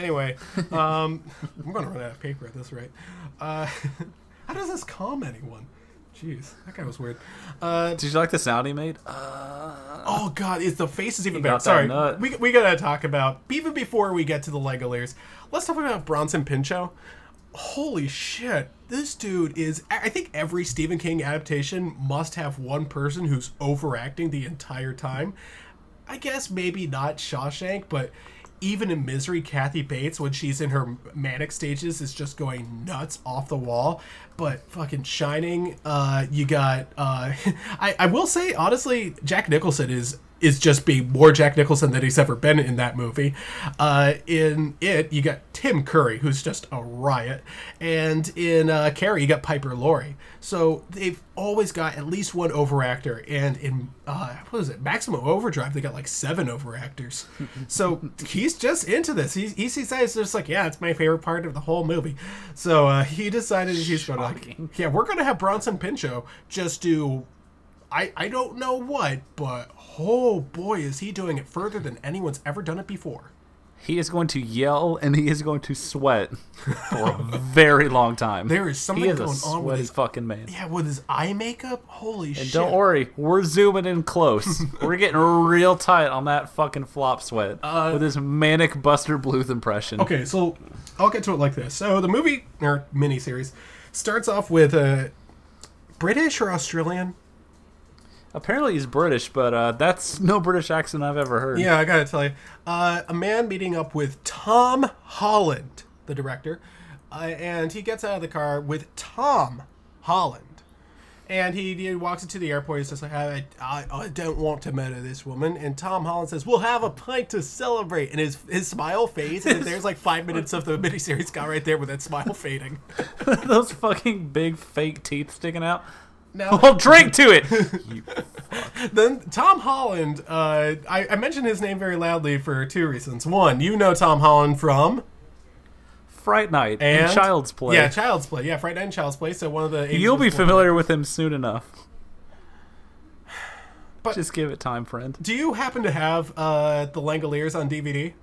Speaker 2: Anyway, um, *laughs* I'm going to run out of paper at this rate. Uh, *laughs* how does this calm anyone? Jeez, that guy was weird. Uh,
Speaker 4: Did you like the sound he made?
Speaker 2: oh God, is the face is even
Speaker 4: He
Speaker 2: better. Sorry,
Speaker 4: nut.
Speaker 2: we, we gotta talk about even before we get to the Langoliers. Let's talk about Bronson Pinchot. Holy shit, this dude is. I I think every Stephen King adaptation must have one person who's overacting the entire time. I guess maybe not Shawshank, but even in Misery, Kathy Bates, when she's in her manic stages, is just going nuts off the wall. But fucking Shining, uh, you got. Uh, *laughs* I, I will say, honestly, Jack Nicholson is is just being more Jack Nicholson than he's ever been in that movie. Uh, in it, you got Tim Curry, who's just a riot, and in uh, Carrie, you got Piper Laurie. So they've always got at least one overactor, and in uh, what is it, Maximum Overdrive, they got like seven overactors. *laughs* so he's just into this. He he sees that it's just like, yeah, it's my favorite part of the whole movie. So uh, he decided he's going to like, yeah, we're going to have Bronson Pinchot just do I, I don't know what, but oh boy, is he doing it further than anyone's ever done it before.
Speaker 4: He is going to yell and he is going to sweat for a very long time.
Speaker 2: There is something
Speaker 4: is
Speaker 2: going on with his-
Speaker 4: fucking man.
Speaker 2: Yeah, with his eye makeup, holy
Speaker 4: And
Speaker 2: shit!
Speaker 4: don't worry, we're zooming in close. *laughs* we're getting real tight on that fucking flop sweat uh, with his manic Buster Bluth impression.
Speaker 2: Okay, so I'll get to it like this. So the movie or miniseries starts off with a British or Australian.
Speaker 4: Apparently he's British, but uh, that's *laughs* no British accent I've ever heard.
Speaker 2: Yeah, I gotta tell you, uh, a man meeting up with Tom Holland, the director, uh, and he gets out of the car with Tom Holland. And he, he walks into the airport. He's just like, I, I, I don't want to murder this woman. And Tom Holland says, We'll have a pint to celebrate. And his his smile fades. And there's like five minutes of the miniseries got right there with that smile fading. *laughs*
Speaker 4: Those fucking big fake teeth sticking out.
Speaker 2: Now, *laughs*
Speaker 4: Well, drink to it. *laughs*
Speaker 2: Then Tom Holland, uh, I, I mentioned his name very loudly for two reasons. One, you know Tom Holland from
Speaker 4: Fright Night
Speaker 2: and
Speaker 4: and Child's Play.
Speaker 2: Yeah, Child's Play. Yeah, Fright Night and Child's Play. So one of the
Speaker 4: You'll be familiar with him soon enough.
Speaker 2: But-
Speaker 4: Just give it time, friend.
Speaker 2: Do you happen to have uh, the Langoliers on DVD?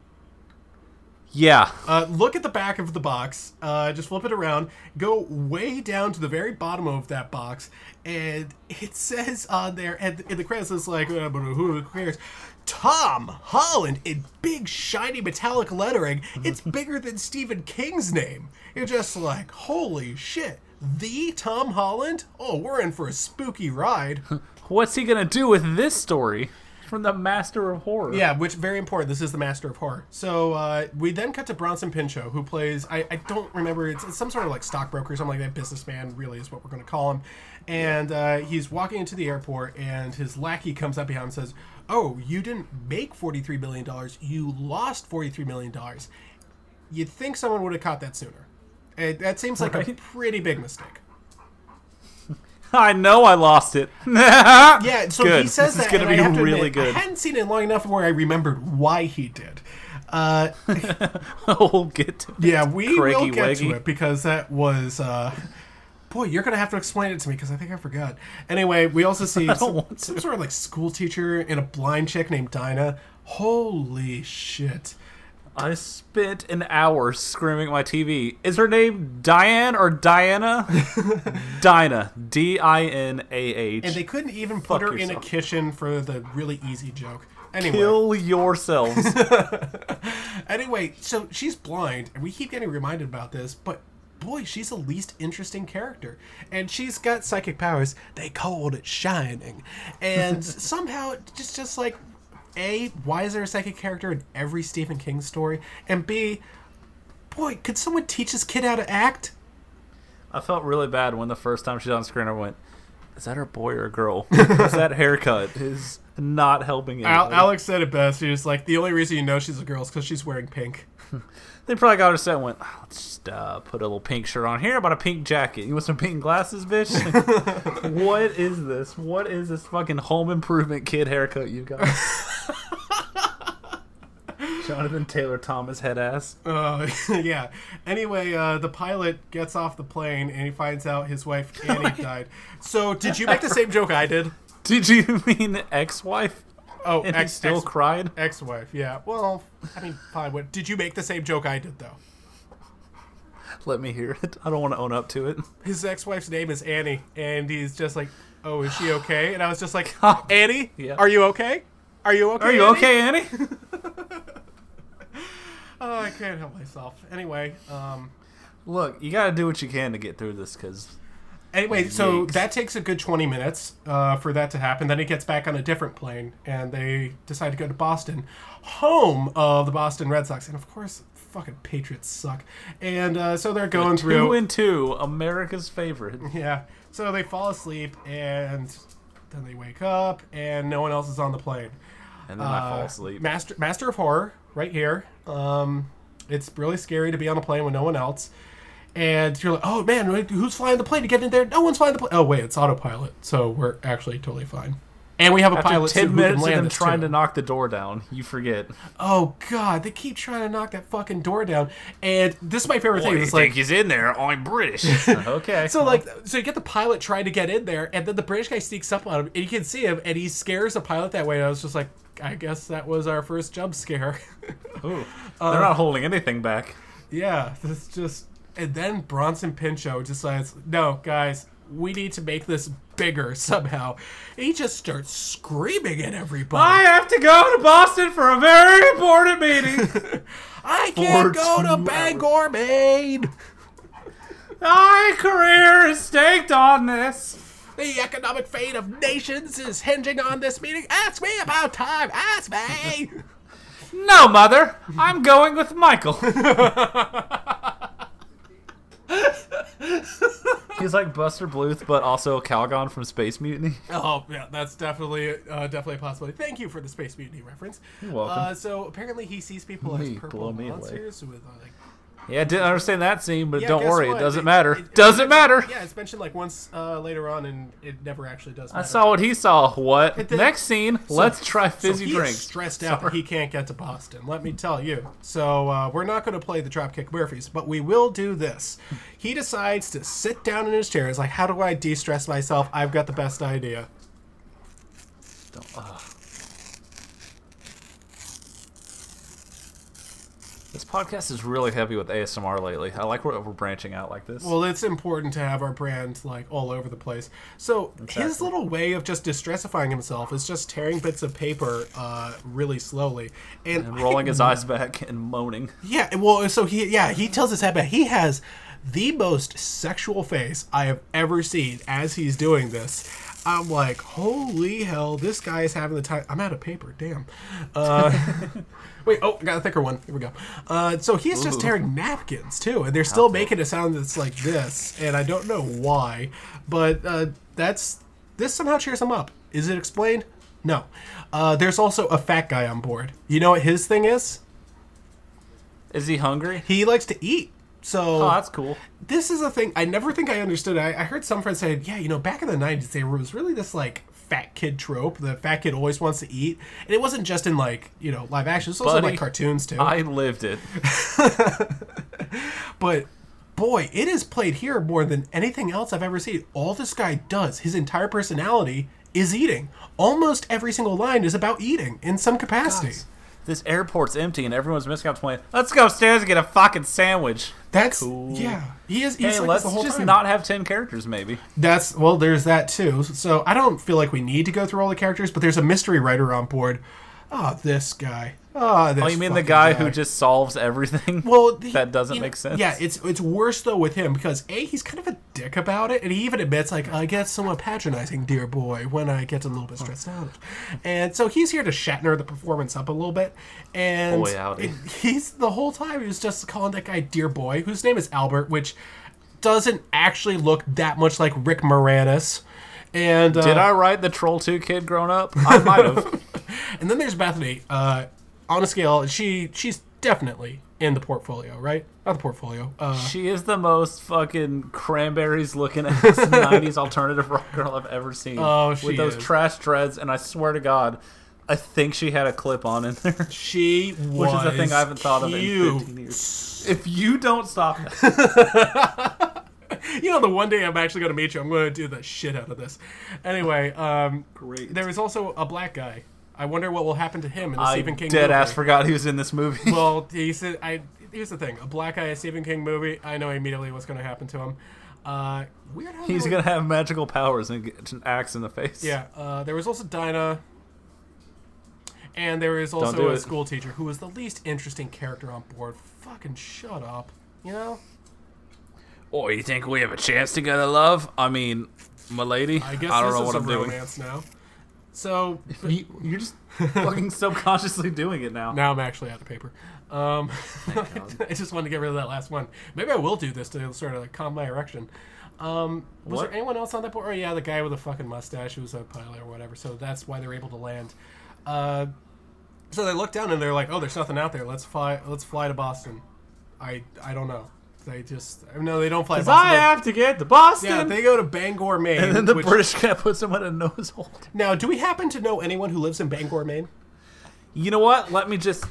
Speaker 4: Yeah.
Speaker 2: Uh, look at the back of the box. Uh, just flip it around. Go way down to the very bottom of that box, and it says on there, and in the credits, it's like, uh, who cares? Tom Holland in big shiny metallic lettering. It's *laughs* bigger than Stephen King's name. You're just like, holy shit. The Tom Holland? Oh, we're in for a spooky ride. *laughs*
Speaker 4: What's he gonna do with this story from the Master of Horror?
Speaker 2: Yeah, which very important. This is the master of horror. So uh, we then cut to Bronson Pinchot, who plays I, I don't remember. It's, it's some sort of like stockbroker, or something like that. Businessman, really is what we're going to call him. And uh, he's walking into the airport, and his lackey comes up behind him and says, "Oh, you didn't make forty three million dollars. You lost forty three million dollars. You'd think someone would have caught that sooner. And that seems like a pretty big mistake." *laughs*
Speaker 4: I know I lost it. *laughs*
Speaker 2: Yeah, so
Speaker 4: Good.
Speaker 2: he says
Speaker 4: This is
Speaker 2: that.
Speaker 4: gonna
Speaker 2: I
Speaker 4: be really
Speaker 2: admit,
Speaker 4: good.
Speaker 2: I hadn't seen it long enough where I remembered why he did. *laughs* Uh,
Speaker 4: we'll get to it.
Speaker 2: yeah, we will
Speaker 4: Craigie
Speaker 2: get to it because that was. Uh, boy, you're gonna have to explain it to me because I think I forgot. Anyway, we also see some, some sort of like school teacher and a blind chick named Dinah. Holy shit!
Speaker 4: I spent an hour screaming at my TV. Is her name Diane or Diana? *laughs* Dinah. D I N A H.
Speaker 2: And they couldn't even put
Speaker 4: Fuck
Speaker 2: her in a kitchen for the really easy joke. Anyway,
Speaker 4: Kill yourselves. *laughs*
Speaker 2: Anyway, so she's blind, and we keep getting reminded about this, but boy, she's the least interesting character. And she's got psychic powers. They called it shining. And *laughs* somehow, just just like A, why is there a psychic character in every Stephen King story? And B, boy, could someone teach this kid how to act?
Speaker 4: I felt really bad when the first time she's on screen I went, Is that her boy or a girl? Because that haircut is not helping
Speaker 2: Al-
Speaker 4: anybody.
Speaker 2: Alex said it best. He was like, the only reason you know she's a girl is because she's wearing pink. *laughs*
Speaker 4: They probably got her set and went, "Oh, let's just uh, put a little pink shirt on here, about a pink jacket. You want some pink glasses, bitch? *laughs* *laughs* what is this? What is this fucking home improvement kid haircut you got? *laughs* Jonathan Taylor Thomas head ass.
Speaker 2: Uh, yeah. Anyway, uh, the pilot gets off the plane and he finds out his wife Annie died. So, did you make the same joke I did?
Speaker 4: Did you mean ex wife?
Speaker 2: Oh,
Speaker 4: And he
Speaker 2: ex
Speaker 4: still
Speaker 2: ex,
Speaker 4: cried?
Speaker 2: ex-wife. Yeah. Well, I mean, fine. What did you make the same joke I did though?
Speaker 4: Let me hear it. I don't want to own up to it.
Speaker 2: His ex-wife's name is Annie, and he's just like, "Oh, is she *sighs* okay?" And I was just like. "Annie,
Speaker 4: Yeah.
Speaker 2: are you okay? Are you okay?
Speaker 4: Are you
Speaker 2: Annie?"
Speaker 4: okay, Annie? *laughs*
Speaker 2: Oh, I can't help myself. Anyway, um,
Speaker 4: Look, you got to do what you can to get through this because
Speaker 2: Anyway, so that takes a good 20 minutes uh, for that to happen. Then he gets back on a different plane, and they decide to go to Boston, home of the Boston Red Sox. And of course, fucking Patriots suck. And uh, so they're going
Speaker 4: two
Speaker 2: through.
Speaker 4: and two, America's favorite.
Speaker 2: yeah. So they fall asleep, and then they wake up, and no one else is on the plane.
Speaker 4: And then I fall
Speaker 2: Uh,
Speaker 4: asleep.
Speaker 2: Master Master of Horror, right here. Um, it's really scary to be on a plane with no one else. And you're like, oh man, who's flying the plane to get in there? No one's flying the plane. Oh wait, it's autopilot, so we're actually totally fine. And we have a
Speaker 4: After
Speaker 2: pilot
Speaker 4: ten minutes of
Speaker 2: land
Speaker 4: them trying
Speaker 2: too.
Speaker 4: to knock the door down, you forget.
Speaker 2: Oh god, they keep trying to knock that fucking door down. And this is my favorite thing. It's like
Speaker 4: he's in there? I'm British. *laughs* okay.
Speaker 2: So like, so you get the pilot trying to get in there, and then the British guy sneaks up on him, and you can see him, and he scares the pilot that way. And I was just like, I guess that was our first jump scare. *laughs*
Speaker 4: Ooh,
Speaker 2: uh,
Speaker 4: they're not holding anything back.
Speaker 2: yeah, *laughs* this just, and then Bronson Pinchot decides, no, guys, we need to make this bigger somehow. He just starts screaming at everybody.
Speaker 4: I have to go to Boston for a very important meeting. *laughs*
Speaker 2: I can't go to
Speaker 4: two
Speaker 2: Bangor, Maine.
Speaker 4: My career is staked on this.
Speaker 2: The economic fate of nations is hinging on this meeting. Ask me about time. Ask me.
Speaker 4: No, mother, I'm going with Michael. *laughs* *laughs* He's like Buster Bluth, but also Kalgan from Space Mutiny.
Speaker 2: Oh yeah, that's definitely uh, definitely a possibility. Thank you for the Space Mutiny reference.
Speaker 4: You're welcome.
Speaker 2: Uh, so apparently he sees people as
Speaker 4: Wait,
Speaker 2: purple
Speaker 4: me away.
Speaker 2: monsters with uh, like.
Speaker 4: Yeah, I didn't understand that scene, but
Speaker 2: Yeah,
Speaker 4: don't
Speaker 2: guess
Speaker 4: worry,
Speaker 2: what?
Speaker 4: it doesn't
Speaker 2: It-
Speaker 4: matter.
Speaker 2: it- *laughs*
Speaker 4: doesn't matter.
Speaker 2: Yeah, it's mentioned like once uh, later on, and it never actually does. Matter.
Speaker 4: I
Speaker 2: Matter.
Speaker 4: saw what he saw. What?
Speaker 2: It
Speaker 4: Next scene, let's try
Speaker 2: so
Speaker 4: fizzy
Speaker 2: he is
Speaker 4: drinks.
Speaker 2: stressed out that he can't get to Boston. Let me tell you. So uh, we're not going to play the Dropkick Murphys, but we will do this. He decides to sit down in his chair. He's like, "How do I de-stress myself? I've got the best idea."
Speaker 4: This podcast is really heavy with ASMR lately. I like where we're branching out like this.
Speaker 2: Well, it's important to have our brand like all over the place. So his little way of just distressifying himself is just tearing bits of paper uh, really slowly and,
Speaker 4: and rolling his eyes back and moaning. *laughs*
Speaker 2: Yeah, well, so he yeah he tells his headband he has the most sexual face I have ever seen as he's doing this. I'm like, holy hell, this guy is having the time. I'm out of paper, damn. Uh, *laughs* wait, oh, got a thicker one. Here we go. Uh, so he's just
Speaker 4: Ooh.
Speaker 2: tearing napkins too, and they're still making a sound that's like this, and I don't know why, but uh, that's this somehow cheers him up. Is it explained? No. Uh, there's also a fat guy on board. You know what his thing is?
Speaker 4: Is he hungry?
Speaker 2: He likes to eat. So
Speaker 4: Oh, that's cool.
Speaker 2: this is a thing I never think I understood. I, I heard some friends say, yeah, you know, back in the '90s, there was really this like fat kid trope. The fat kid always wants to eat, and it wasn't just in like you know live action. It's also in,
Speaker 4: Buddy,
Speaker 2: like cartoons too.
Speaker 4: I lived it. *laughs*
Speaker 2: but boy, it is played here more than anything else I've ever seen. All this guy does, his entire personality is eating. Almost every single line is about eating in some capacity.
Speaker 4: This airport's empty and everyone's missing out playing. Let's go upstairs and get a fucking sandwich.
Speaker 2: That's
Speaker 4: Cool.
Speaker 2: yeah. He is. He's
Speaker 4: Hey,
Speaker 2: like
Speaker 4: let's just
Speaker 2: time.
Speaker 4: not have ten characters, maybe.
Speaker 2: That's well. There's that too. So I don't feel like we need to go through all the characters, but there's a mystery writer on board. Oh, this guy. Oh, this
Speaker 4: Oh, you mean the
Speaker 2: fucking
Speaker 4: guy who just solves everything?
Speaker 2: Well, *laughs* he-
Speaker 4: that doesn't
Speaker 2: you know,
Speaker 4: make sense.
Speaker 2: Yeah, it's it's worse though with him because a he's kind of a dick about it, and he even admits like I get somewhat patronizing, dear boy, when I get a little bit stressed out, and so he's here to Shatner the performance up a little bit, and
Speaker 4: Boy, howdy.
Speaker 2: he's the whole time he was just calling that guy dear boy, whose name is Albert, which doesn't actually look that much like Rick Moranis. And uh,
Speaker 4: Did I write the Troll Two kid grown up? I might have. *laughs* *laughs*
Speaker 2: And then there's Bethany. Uh, on a scale, she she's definitely in the portfolio, right? Not the portfolio. Uh,
Speaker 4: she is the most fucking cranberries looking ass '90s *laughs* alternative rock girl I've ever seen.
Speaker 2: Oh, she
Speaker 4: with those
Speaker 2: is.
Speaker 4: trash dreads, and I swear to God, I think she had a clip on in there.
Speaker 2: She was *laughs*
Speaker 4: Which is a thing I haven't thought of in
Speaker 2: cute.
Speaker 4: 15 years. If you don't stop that,
Speaker 2: You know, the one day I'm actually going to meet you, I'm going to do the shit out of this. Anyway, um,
Speaker 4: Great.
Speaker 2: There is also a black guy. I wonder what will happen to him in the
Speaker 4: I
Speaker 2: Stephen King
Speaker 4: dead
Speaker 2: movie.
Speaker 4: ass forgot he was in this movie. *laughs*
Speaker 2: Well, *laughs* he said, I. Here's the thing: a black guy, a Stephen King movie. I know immediately what's going to happen to him. Uh, weird. How
Speaker 4: He's gonna have magical powers and get an axe in the face.
Speaker 2: Yeah. Uh, there was also Dinah. And there is also
Speaker 4: do
Speaker 2: a
Speaker 4: it.
Speaker 2: school teacher who was the least interesting character on board. Fucking shut up. You know?
Speaker 4: Oh, you think we have a chance together, love? I mean, my lady.
Speaker 2: I guess
Speaker 4: don't
Speaker 2: this
Speaker 4: know
Speaker 2: is
Speaker 4: what
Speaker 2: a
Speaker 4: I'm doing.
Speaker 2: romance now. So
Speaker 4: You, you're just fucking *laughs* subconsciously doing it now.
Speaker 2: now I'm actually out of paper. Um, *laughs* I just wanted to get rid of that last one. Maybe I will do this to sort of like calm my erection. Um, was
Speaker 4: What?
Speaker 2: there anyone else on that board? Oh yeah, the guy with the fucking mustache who was a pilot or whatever. So that's why they're able to land. Uh, so they look down and they're like, "Oh, there's nothing out there. Let's fly. Let's fly to Boston." I I don't know. They just no, they don't fly
Speaker 4: Because
Speaker 2: Boston.
Speaker 4: I
Speaker 2: They-
Speaker 4: have to get to Boston.
Speaker 2: yeah, they go to Bangor, Maine.
Speaker 4: and then the
Speaker 2: which-
Speaker 4: British guy *laughs* puts him at a nose hold.
Speaker 2: Now, do we happen to know anyone who lives in Bangor, Maine?
Speaker 4: You know what? Let me just.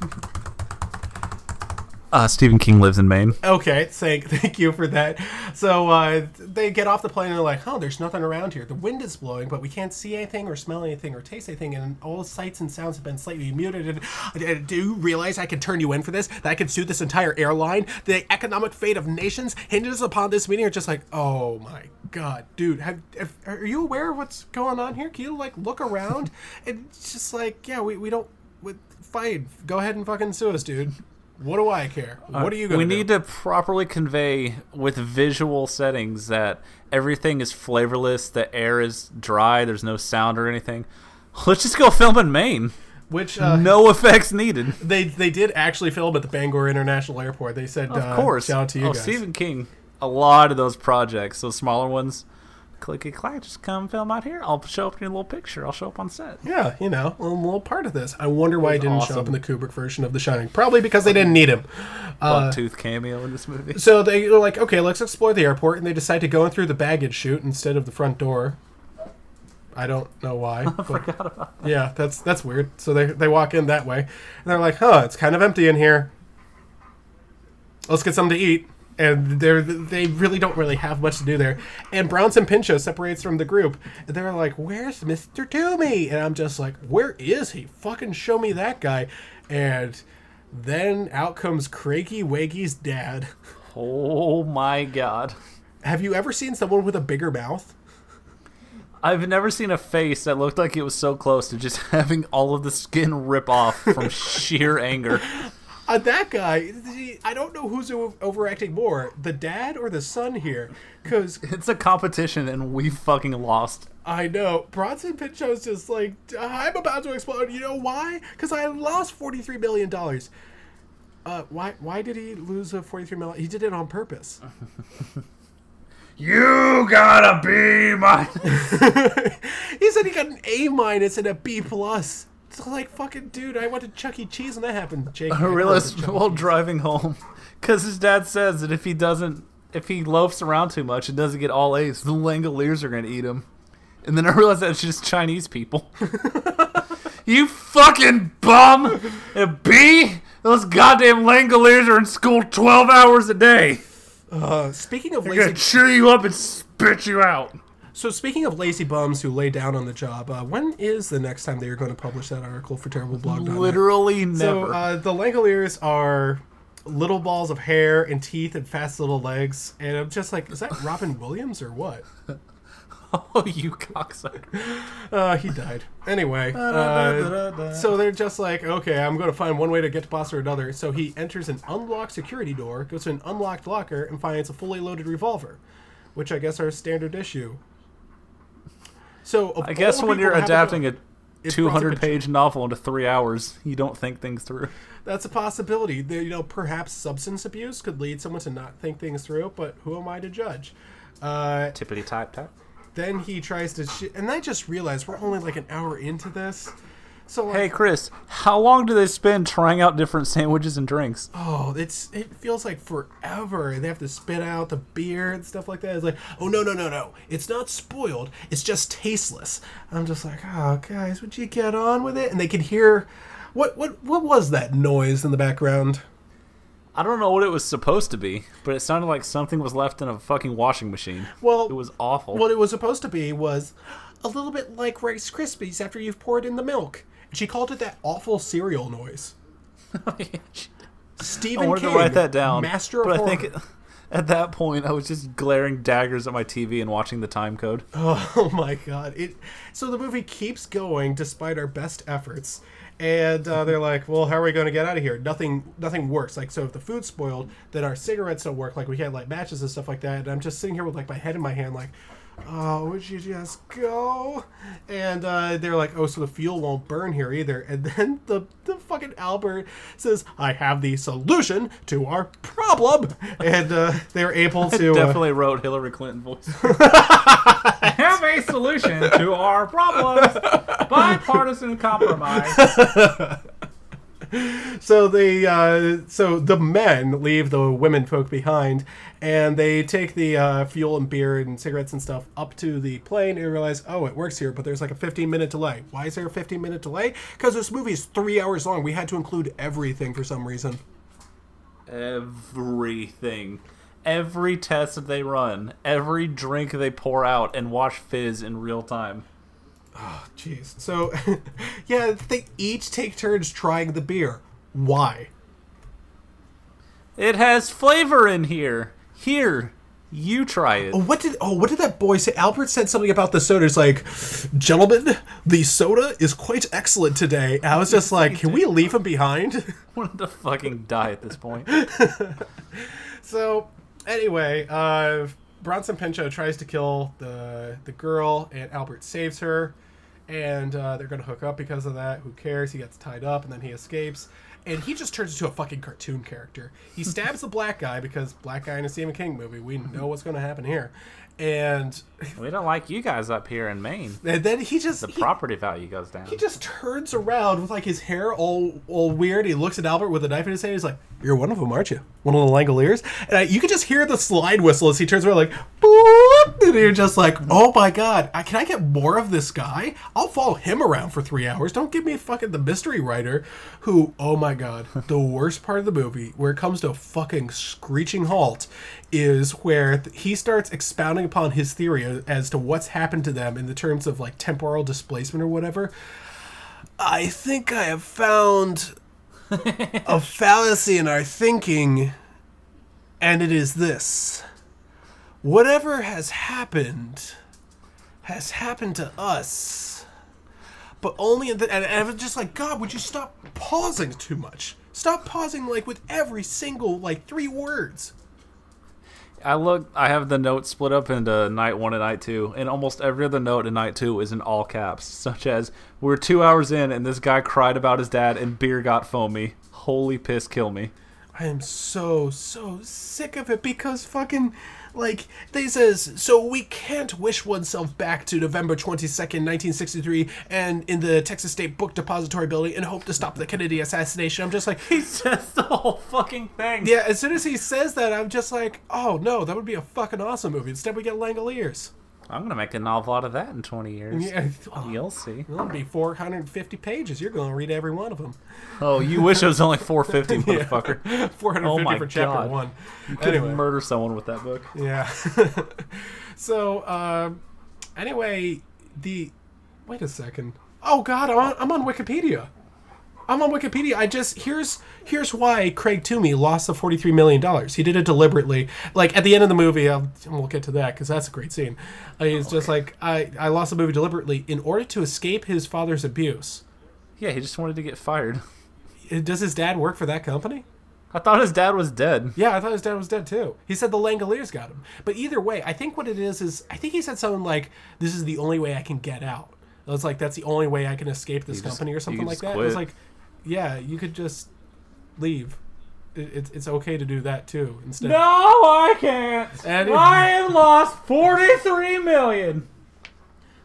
Speaker 4: Uh, Stephen King lives in Maine.
Speaker 2: Okay, thank *laughs* thank you for that. So uh, they get off the plane and they're like, "Oh, there's nothing around here. The wind is blowing, but we can't see anything or smell anything or taste anything, and all sights and sounds have been slightly muted." *gasps* And do you realize I can turn you in for this? That I can sue this entire airline? The economic fate of nations hinges upon this meeting. Are just like, oh my god, dude, have, have, are you aware of what's going on here? Can you like look around? *laughs* it's just like, yeah, we, we don't. We, fine, go ahead and fucking sue us, dude. What do I care? What are you gonna
Speaker 4: We
Speaker 2: do?
Speaker 4: need to properly convey with visual settings that everything is flavorless, the air is dry, there's no sound or anything. Let's just go film in Maine.
Speaker 2: Which uh,
Speaker 4: No effects needed.
Speaker 2: they they did actually film at the Bangor International Airport. They said,
Speaker 4: Of
Speaker 2: uh,
Speaker 4: course.
Speaker 2: shout out to you
Speaker 4: oh,
Speaker 2: guys.
Speaker 4: Stephen King. A lot of those projects, those smaller ones, clicky clack, just come film out here. I'll show up in your little picture. I'll show up on set.
Speaker 2: Yeah, you know, a little, part of this. I wonder why he didn't show up in the Kubrick version of The Shining. Probably because they didn't need him. Uh,
Speaker 4: Bucktooth cameo in this movie.
Speaker 2: So they were like, okay, let's explore the airport, and they decide to go in through the baggage chute instead of the front door. I don't know why. *laughs* but- Yeah, that's that's weird. So they they walk in that way, and they're like, huh, it's kind of empty in here. Let's get something to eat. And they're they really don't really have much to do there. And Bronson Pinchot separates from the group. And they're like, "Where's Mister Toomy?" And I'm just like, "Where is he? Fucking show me that guy!" And then out comes Craigie Waggy's dad.
Speaker 4: Oh my god.
Speaker 2: Have you ever seen someone with a bigger mouth?
Speaker 4: I've never seen a face that looked like it was so close to just *laughs* having all of the skin rip off from sheer anger. *laughs*
Speaker 2: Uh, that guy, the- I don't know who's overacting more, the dad or the son here. Because *laughs*
Speaker 4: It's a competition and we fucking lost.
Speaker 2: I know Bronson Pinchot's just like, I'm about to explode. You know why? Because I lost $43 million. Uh, why, why did he lose a 43 million? He did it on purpose. *laughs*
Speaker 4: You gotta be my. *laughs*
Speaker 2: he said he got an A minus and a B plus. Like, fucking dude, I went to Chuck E. Cheese and that happened, Jake. I
Speaker 4: realized while driving home, *laughs* because his dad says that if he doesn't, if he loafs around too much and doesn't get all A's, the Langoliers are gonna eat him. and then I realized that it's just Chinese people. *laughs* you fucking bum! And B, those goddamn Langoliers are in school 12 hours a day.
Speaker 2: Uh, speaking of
Speaker 4: They're
Speaker 2: lazy,
Speaker 4: gonna chew you up and spit you out.
Speaker 2: So speaking of lazy bums who lay down on the job, uh, when is the next time they are going to publish that article for terribleblog.net?
Speaker 4: Literally never.
Speaker 2: So uh, the Langoliers are little balls of hair and teeth and fast little legs, and I'm just like, is that Robin Williams or what? *laughs*
Speaker 4: oh, you cocksucker.
Speaker 2: Uh, he died. Anyway, uh, so they're just like, okay, I'm going to find one way to get to boss or another. So he enters an unlocked security door, goes to an unlocked locker, and finds a fully loaded revolver, which I guess are standard issue. So of
Speaker 4: I guess
Speaker 2: all
Speaker 4: when you're adapting
Speaker 2: go-
Speaker 4: a 200 page novel into three hours, you don't think things through.
Speaker 2: That's a possibility. There- You know, perhaps substance abuse could lead someone to not think things through, but who am I to judge? Uh,
Speaker 4: Tippity type type.
Speaker 2: then he tries to, sh- and I just realized we're only like an hour into this. So like,
Speaker 4: Hey Chris, how long do they spend trying out different sandwiches and drinks?
Speaker 2: oh, it's it feels like forever. and They have to spit out the beer and stuff like that. It's like, oh no no no no, it's not spoiled. It's just tasteless. I'm just like, oh guys, would you get on with it? And they can hear, what what what was that noise in the background?
Speaker 4: I don't know what it was supposed to be, but it sounded like something was left in a fucking washing machine.
Speaker 2: Well,
Speaker 4: it was awful.
Speaker 2: What it was supposed to be was a little bit like Rice Krispies after you've poured in the milk. She called it that awful cereal noise. *laughs* Stephen
Speaker 4: I wanted
Speaker 2: King,
Speaker 4: to write that down,
Speaker 2: master of
Speaker 4: but I
Speaker 2: horror.
Speaker 4: think *laughs* at that point I was just glaring daggers at my TV and watching the time code. *laughs*
Speaker 2: Oh my god! It so the movie keeps going despite our best efforts, and uh, they're like, "Well, how are we going to get out of here? Nothing, nothing works. Like, so if the food's spoiled, then our cigarettes don't work. Like, we can't light matches and stuff like that." And I'm just sitting here with like my head in my hand, like, "Oh, would you just go?" And uh, they're like, "Oh, so the fuel won't burn here either." And then *laughs* the the fucking Albert says, "I have the solution to our problem," and uh, they're able to uh,
Speaker 4: Definitely wrote Hillary Clinton voice. *laughs* I have a solution to our problems. Bipartisan compromise. *laughs* *laughs*
Speaker 2: so they uh, so the men leave the women folk behind and they take the uh, fuel and beer and cigarettes and stuff up to the plane and realize oh it works here but there's like a 15 minute delay why is there a 15 minute delay because this movie is three hours long we had to include everything for some reason
Speaker 4: Everything. Every test that they run, every drink they pour out, and watch fizz in real time.
Speaker 2: Jeez so *laughs* yeah they each take turns trying the beer why
Speaker 4: It has flavor in here. Here, you try it.
Speaker 2: Oh, what did oh what did that boy say? Albert said something about the soda. It's like, gentlemen, the soda is quite excellent today. And I was just like, can we leave him behind?
Speaker 4: I *laughs* wanted to fucking die at this point. *laughs*
Speaker 2: so anyway, uh, Bronson Pinchot tries to kill the the girl, and Albert saves her, and uh, they're gonna hook up because of that. Who cares? He gets tied up, and then he escapes. And he just turns into a fucking cartoon character. He *laughs* stabs the black guy because black guy in a Stephen King movie. We know what's going to happen here. And, *laughs*
Speaker 4: We don't like you guys up here in Maine.
Speaker 2: and then he just
Speaker 4: The
Speaker 2: he-
Speaker 4: property value goes down.
Speaker 2: He just turns around with like his hair all all weird. He looks at Albert with a knife in his hand. He's like, "You're one of them, aren't you? One of the Langoliers?" And I, you can just hear the slide whistle as he turns around, like, "Boop!" And you're just like, "Oh my god! I, can I get more of this guy? I'll follow him around for three hours. Don't give me fucking the mystery writer, who, oh my god, *laughs* the worst part of the movie, where it comes to a fucking screeching halt, is where th- he starts expounding upon his theory as to what's happened to them in the terms of like temporal displacement or whatever. I think I have found *laughs* a fallacy in our thinking, and it is this. Whatever has happened has happened to us, but only in the. And, and I was just like, God, would you stop pausing too much? Stop pausing, like, with every single, like, three words.
Speaker 4: I look. I have the notes split up into night one and night two, and almost every other note in night two is in all caps, such as "We're two hours in, and this guy cried about his dad, and beer got foamy. Holy piss, kill me."
Speaker 2: I am so so sick of it because fucking like they says so we can't wish oneself back to November 22nd 1963 and in the Texas State Book Depository building and hope to stop the Kennedy assassination. I'm just like
Speaker 4: He says the whole fucking thing.
Speaker 2: yeah, as soon as he says that I'm just like, "Oh no, that would be a fucking awesome movie." Instead we get Langoliers.
Speaker 4: I'm gonna make a novel out of that in 20 years.
Speaker 2: Yeah, oh,
Speaker 4: You'll see.
Speaker 2: it'll be 450 pages. You're going to read every one of them.
Speaker 4: Oh, you wish it was only 450, *laughs* motherfucker. *laughs*
Speaker 2: 450
Speaker 4: Oh
Speaker 2: for chapter
Speaker 4: God.
Speaker 2: one.
Speaker 4: You could
Speaker 2: Anyway.
Speaker 4: murder someone with that book.
Speaker 2: Yeah. *laughs* so, um, anyway, the. Wait a second. Oh, God, I'm on, I'm on Wikipedia. I'm on Wikipedia. I just here's here's why Craig Toomey lost the forty three million dollars. He did it deliberately. Like at the end of the movie, I'll, we'll get to that because that's a great scene. Uh, he's just like I I lost the movie deliberately in order to escape his father's abuse.
Speaker 4: Yeah, he just wanted to get fired. *laughs*
Speaker 2: Uh, Does his dad work for that company?
Speaker 4: I thought his dad was dead.
Speaker 2: Yeah, I thought his dad was dead too. He said the Langoliers got him. But either way, I think what it is is I think he said something like, "This is the only way I can get out." It was like that's the only way I can escape this
Speaker 4: You just-
Speaker 2: company or
Speaker 4: you
Speaker 2: something like
Speaker 4: just
Speaker 2: that. It was like, yeah, you could just leave. It, it's it's okay to do that too instead.
Speaker 4: No, I can't.
Speaker 2: And-
Speaker 4: I *laughs* have lost 43 million.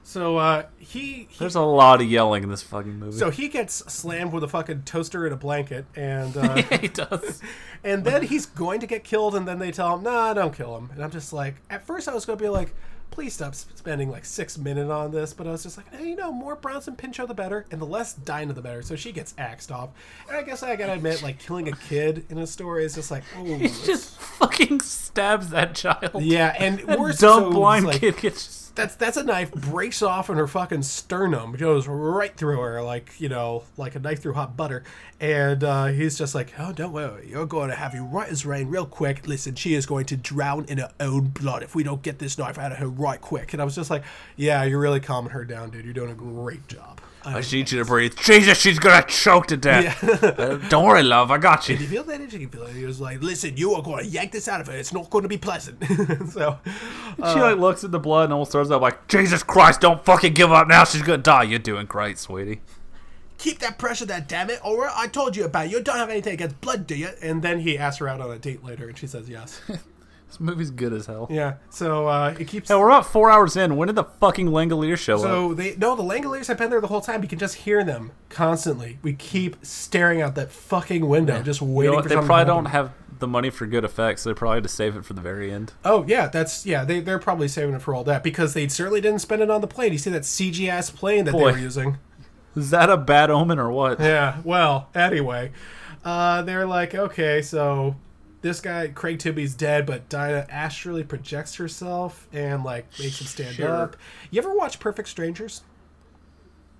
Speaker 2: So uh, he, he
Speaker 4: There's a lot of yelling in this fucking movie.
Speaker 2: so he gets slammed with a fucking toaster and a blanket, and *laughs* uh,
Speaker 4: he does.
Speaker 2: and then he's going to get killed, and then they tell him, "Nah, don't kill him." And I'm just like, at first I was going to be like, "Please stop spending like six minutes on this," but I was just like, "Hey, you know, more Bronson Pinchot the better, and the less Dinah the better." So she gets axed off, and I guess I gotta admit, like killing a kid in a story is just like, *laughs* oh,
Speaker 4: He just fucking stabs that child.
Speaker 2: yeah, and
Speaker 4: That
Speaker 2: worse,
Speaker 4: dumb
Speaker 2: so
Speaker 4: blind
Speaker 2: like,
Speaker 4: kid gets
Speaker 2: That's that's a knife breaks off in her fucking sternum, goes right through her like you know like a knife through hot butter, and uh, he's just like, oh don't worry, you're going to have you right as rain real quick. Listen, she is going to drown in her own blood if we don't get this knife out of her right quick. And I was just like, yeah, you're really calming her down, dude. You're doing a great job.
Speaker 4: I just need you to breathe. Jesus, she's gonna choke to death. Uh, don't worry, love. I got you.
Speaker 2: You feel that? You can. He was like, listen, you are going to yank this out of her. It's not going to be pleasant. *laughs* so.
Speaker 4: she like looks at the blood and almost throws up like, Jesus Christ, don't fucking give up now. She's gonna die. You're doing great, sweetie.
Speaker 2: keep that pressure there, damn it. Or I told you about it. You don't have anything against blood, do you? And then he asks her out on a date later, and she says yes. *laughs*
Speaker 4: This movie's good as hell.
Speaker 2: yeah. So uh, it keeps.
Speaker 4: Hell, we're about four hours in. When did the fucking Langoliers show up?
Speaker 2: So they no, the Langoliers have been there the whole time. You can just hear them constantly. We keep staring out that fucking window, just
Speaker 4: You
Speaker 2: waiting
Speaker 4: know what?
Speaker 2: for
Speaker 4: They
Speaker 2: something
Speaker 4: probably
Speaker 2: to
Speaker 4: don't
Speaker 2: happen.
Speaker 4: have the money for good effects. They probably had to save it for the very end.
Speaker 2: Oh yeah, that's yeah. They they're probably saving it for all that because they certainly didn't spend it on the plane. You see that CG ass plane that
Speaker 4: Boy.
Speaker 2: they were using. *laughs*
Speaker 4: Is that a bad omen or what?
Speaker 2: Yeah. Well, anyway, uh, they're like, okay, so this guy Craig Tibby's dead, but Dinah astrally projects herself and like makes him stand
Speaker 4: Sure.
Speaker 2: up. You ever watch Perfect Strangers?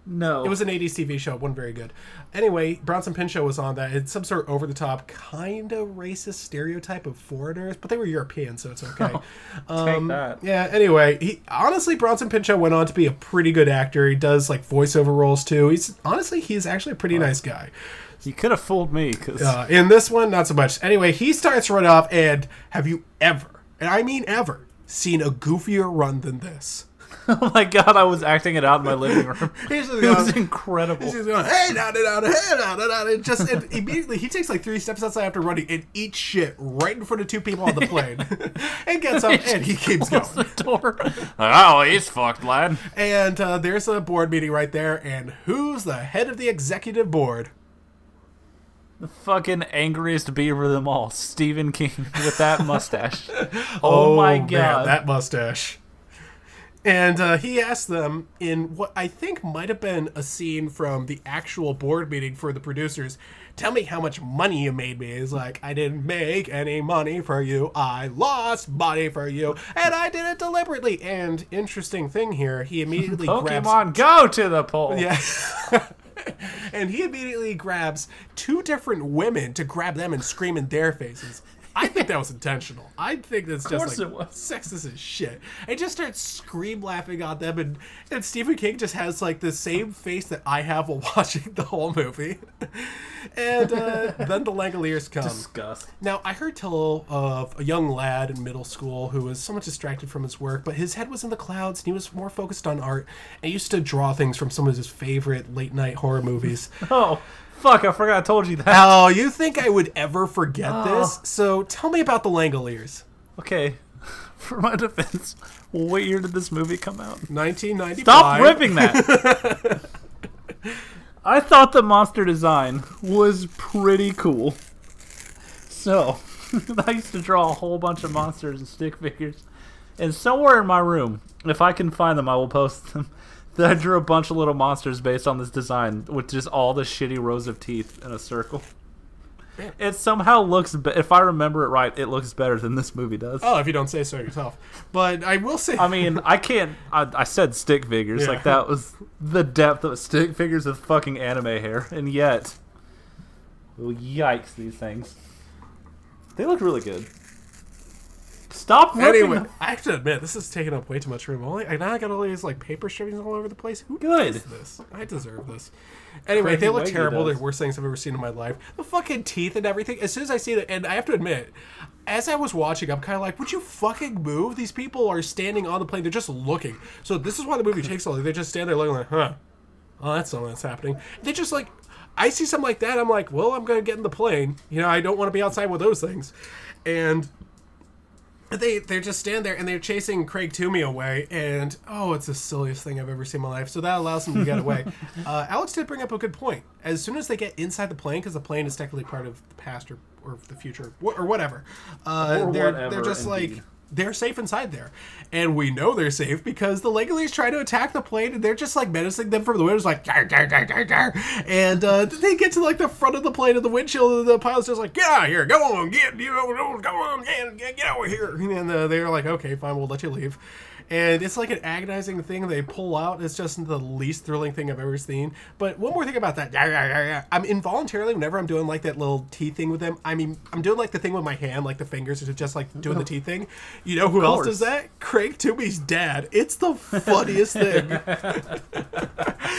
Speaker 4: No.
Speaker 2: It was an 80s TV show. It wasn't very good. Anyway, Bronson Pinchot was on that. It's some sort of over the top, kind of racist stereotype of foreigners, but they were European, so it's okay. *laughs* um,
Speaker 4: that.
Speaker 2: Yeah. Anyway, he honestly Bronson Pinchot went on to be a pretty good actor. He does like voiceover roles too. He's honestly he's actually a pretty nice guy.
Speaker 4: You could have fooled me because
Speaker 2: Uh, in this one, not so much. Anyway, he starts right off, and have you ever, and I mean ever, seen a goofier run than this? *laughs*
Speaker 4: oh my god, I was acting it out in my living room. *laughs*
Speaker 2: He's just
Speaker 4: it was incredible.
Speaker 2: He's just going, hey, da da da, hey, da da da. And just and *laughs* immediately, he takes like three steps outside after running and eats shit right in front of two people on the plane, and gets up and he keeps going.
Speaker 4: the door. oh, he's fucked, lad.
Speaker 2: And uh, there's a board meeting right there, and who's the head of the executive board?
Speaker 4: The fucking angriest beaver of them all, Stephen King, with that mustache. Oh, my god.
Speaker 2: man, that mustache. And uh, he asked them in what I think might have been a scene from the actual board meeting for the producers. Tell me how much money you made me. He's like, I didn't make any money for you. I lost money for you, and I did it deliberately. And interesting thing here, he immediately *laughs* grabs
Speaker 4: Pokemon, go to the pole.
Speaker 2: yeah. *laughs* and he immediately grabs two different women to grab them and scream in their faces. I think that was intentional. I think that's just
Speaker 4: course
Speaker 2: like
Speaker 4: it was.
Speaker 2: sexist as shit. And just start scream laughing on them, and and Stephen King just has like the same face that I have while *laughs* watching the whole movie. and uh, then the Langoliers come.
Speaker 4: Disgust.
Speaker 2: Now, I heard tell of a young lad in middle school who was somewhat distracted from his work, but his head was in the clouds and he was more focused on art and he used to draw things from some of his favorite late night horror movies. *laughs*
Speaker 4: Oh, fuck, I forgot I told you that.
Speaker 2: oh, you think I would ever forget oh. this? So tell me about the Langoliers.
Speaker 4: Okay, *laughs* for my defense, what year did this movie come out?
Speaker 2: 1995.
Speaker 4: Stop ripping that! *laughs* I thought the monster design was pretty cool. So, *laughs* I used to draw a whole bunch of monsters and stick figures. And somewhere in my room, if I can find them, I will post them. That I drew a bunch of little monsters based on this design with just all the shitty rows of teeth in a circle. It somehow looks, be- if I remember it right, it looks better than this movie does.
Speaker 2: Oh, if you don't say so yourself. But I will say.
Speaker 4: I mean, I can't. I, I said stick figures.
Speaker 2: Yeah.
Speaker 4: Like, that was the depth of stick figures with fucking anime hair. And yet. Yikes, these things. They look really good. Stop ripping
Speaker 2: Anyway,
Speaker 4: them.
Speaker 2: I have to admit, this is taking up way too much room. Only, I now I got all these like paper strippings all over the place. Who
Speaker 4: Good.
Speaker 2: does this? I deserve this. Anyway,
Speaker 4: Crazy
Speaker 2: they look
Speaker 4: Wiggy
Speaker 2: terrible.
Speaker 4: does.
Speaker 2: They're worst things I've ever seen in my life. The fucking teeth and everything. As soon as I see it, and I have to admit, as I was watching, I'm kind of like, would you fucking move? These people are standing on the plane. They're just looking. So this is why the movie takes so long. They just stand there looking like, huh? Oh, that's something that's happening. They just like, I see something like that. I'm like, well, I'm gonna get in the plane. You know, I don't want to be outside with those things. And they they just stand there and they're chasing Craig Toomey away, and oh, it's the silliest thing I've ever seen in my life. So that allows them to get away. *laughs* uh, Alex did bring up a good point. As soon as they get inside the plane, because the plane is technically part of the past or, or the future or whatever, uh,
Speaker 4: Or
Speaker 2: they're
Speaker 4: whatever,
Speaker 2: they're just
Speaker 4: indeed.
Speaker 2: like they're safe inside there, and we know they're safe because the Legolese try to attack the plane, and they're just like menacing them from the windows, like "Dar, dar, dar, dar, dar." and uh, they get to like the front of the plane, and the windshield, and the pilot's just like, "Get out of here, go on, get you know, go on, get, get, get over here," and uh, they're like, "Okay, fine, we'll let you leave." And it's like an agonizing thing they pull out. It's just the least thrilling thing I've ever seen. But one more thing about that. I'm involuntarily, whenever I'm doing like that little teeth thing with them, I mean, I'm doing like the thing with my hand, like the fingers, is just like doing the teeth thing. You know who else does that? Craig Toomey's dad. It's the *laughs* funniest thing. *laughs*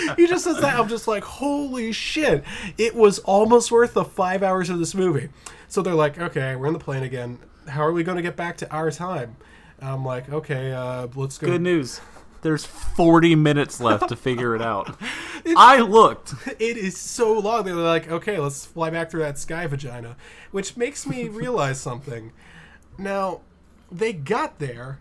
Speaker 2: *laughs* he just says that. I'm just like, holy shit. It was almost worth the five hours of this movie. So they're like, okay, we're in the plane again. How are we going to get back to our time? I'm like, okay, uh, let's go.
Speaker 4: Good news. There's 40 minutes left to figure it out. *laughs* I looked. *laughs*
Speaker 2: It is so long. They're like, okay, let's fly back through that sky vagina, which makes me *laughs* realize something. Now, they got there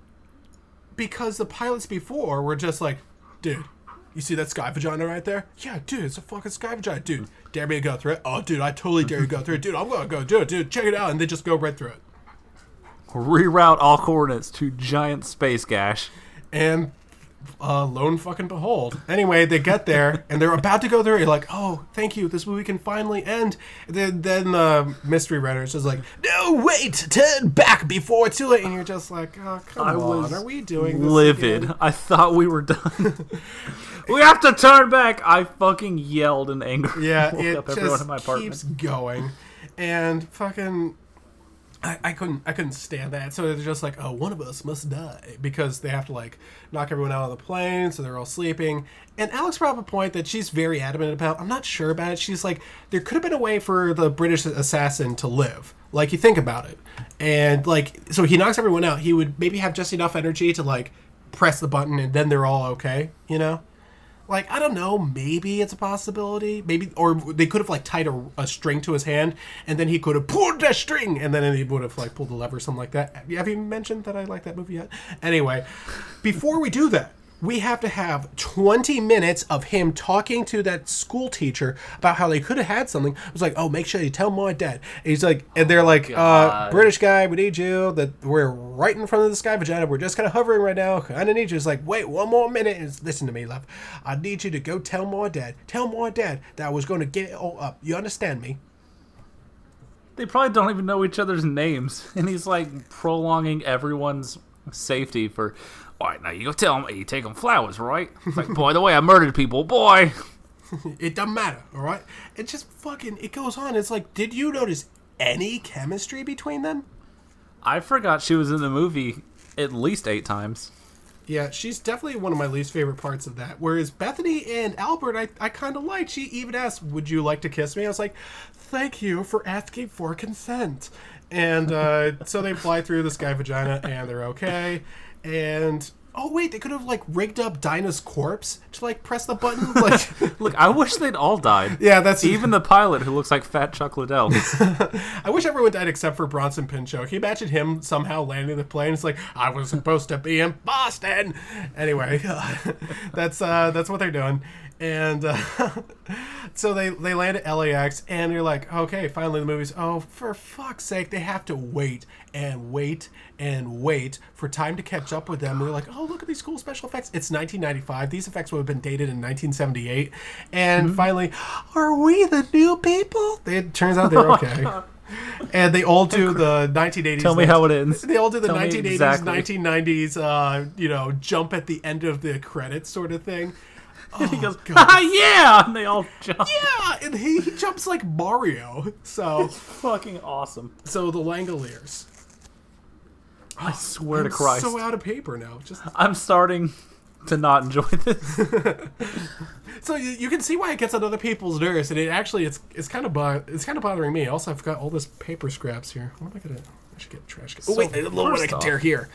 Speaker 2: because the pilots before were just like, dude, you see that sky vagina right there? Yeah, dude, it's a fucking sky vagina. Dude, dare me to go through it? Oh, dude, I totally dare you to go through it. Dude, I'm going to go do it. Dude, check it out. And they just go right through it.
Speaker 4: Reroute all coordinates to giant space gash.
Speaker 2: And uh, lone fucking behold. Anyway, they get there and they're about to go through. You're like, oh, thank you. This movie can finally end. Then, then the mystery writer is just like, no, wait, turn back before it's too late. And you're just like, oh, come
Speaker 4: I
Speaker 2: on. Are we doing this?
Speaker 4: livid.
Speaker 2: again?
Speaker 4: I thought we were done. *laughs* we have to turn back. I fucking yelled in anger.
Speaker 2: Yeah, *laughs* it just
Speaker 4: in my apartment.
Speaker 2: keeps going, and fucking. I, I couldn't I couldn't stand that. So they're just like, oh, one of us must die because they have to like knock everyone out on the plane, so they're all sleeping. And Alex brought up a point that she's very adamant about. I'm not sure about it. She's like, there could have been a way for the British assassin to live. Like you think about it, and like so he knocks everyone out. He would maybe have just enough energy to like press the button, and then they're all okay. You know like I don't know, maybe it's a possibility. Maybe or they could have like tied a, a string to his hand, and then he could have pulled the string, and then he would have like pulled the lever, or something like that. Have you- Have you mentioned that I like that movie yet? Anyway, before we do that. We have to have 20 minutes of him talking to that school teacher about how they could have had something. It was like, oh, make sure you tell my dad. And he's like, and they're like, uh, British guy, we need you. That we're right in front of the sky vagina. We're just kind of hovering right now. Kind of need you. It's like, wait, one more minute. And listen to me, love. I need you to go tell my dad. Tell my dad that I was going to get it all up. You understand me?
Speaker 4: They probably don't even know each other's names, *laughs* and he's like prolonging everyone's safety for. All right, now you go tell him you take him flowers, right? It's like, boy, the way I murdered people, boy. *laughs*
Speaker 2: It doesn't matter, all right? It just fucking it goes on. It's like, did you notice any chemistry between them?
Speaker 4: I forgot she was in the movie at least eight times.
Speaker 2: Yeah, she's definitely one of my least favorite parts of that. Whereas Bethany and Albert, I, I kind of liked. She even asked, Would you like to kiss me? I was like, Thank you for asking for consent. And uh, so they fly through the sky vagina and they're okay. And oh, wait, they could have like rigged up Dinah's corpse to like press the button. *laughs* Like,
Speaker 4: Look, I wish they'd all died.
Speaker 2: yeah, that's *laughs*
Speaker 4: Even the pilot who looks like Fat Chuck Liddell. *laughs*
Speaker 2: I wish everyone died except for Bronson Pinchot. Can you imagine him somehow landing the plane? It's like I was supposed to be in Boston. Anyway, that's uh, that's what they're doing, And uh, *laughs* so they they land at LAX, and you're like, okay, finally the movie's. Oh, for fuck's sake, they have to wait and wait and wait for time to catch up with them. And they're like, oh, look at these cool special effects. It's 1995. These effects would have been dated in 1978. And
Speaker 4: Mm-hmm.
Speaker 2: finally, are we the new people? They, it turns out they're *laughs*
Speaker 4: Oh
Speaker 2: okay. And they all do the 1980s.
Speaker 4: Tell me how it ends.
Speaker 2: They all do the
Speaker 4: Tell
Speaker 2: 1980s,
Speaker 4: exactly.
Speaker 2: 1990s, uh, you know, jump at the end of the credits sort of thing. *laughs*
Speaker 4: he goes, ah, yeah, and they all jump.
Speaker 2: Yeah, and he, he jumps like Mario. So, It's
Speaker 4: Fucking awesome.
Speaker 2: so the Langoliers.
Speaker 4: I swear
Speaker 2: I'm
Speaker 4: to Christ.
Speaker 2: so out of paper now. Just
Speaker 4: I'm starting to not enjoy this. *laughs* *laughs*
Speaker 2: so you, you can see why it gets on other people's nerves, and it actually it's it's kind of bo- it's kind of bothering me. Also, I've got all this paper scraps here. What am I gonna? I should get trash. Oh wait, a little one I can tear here.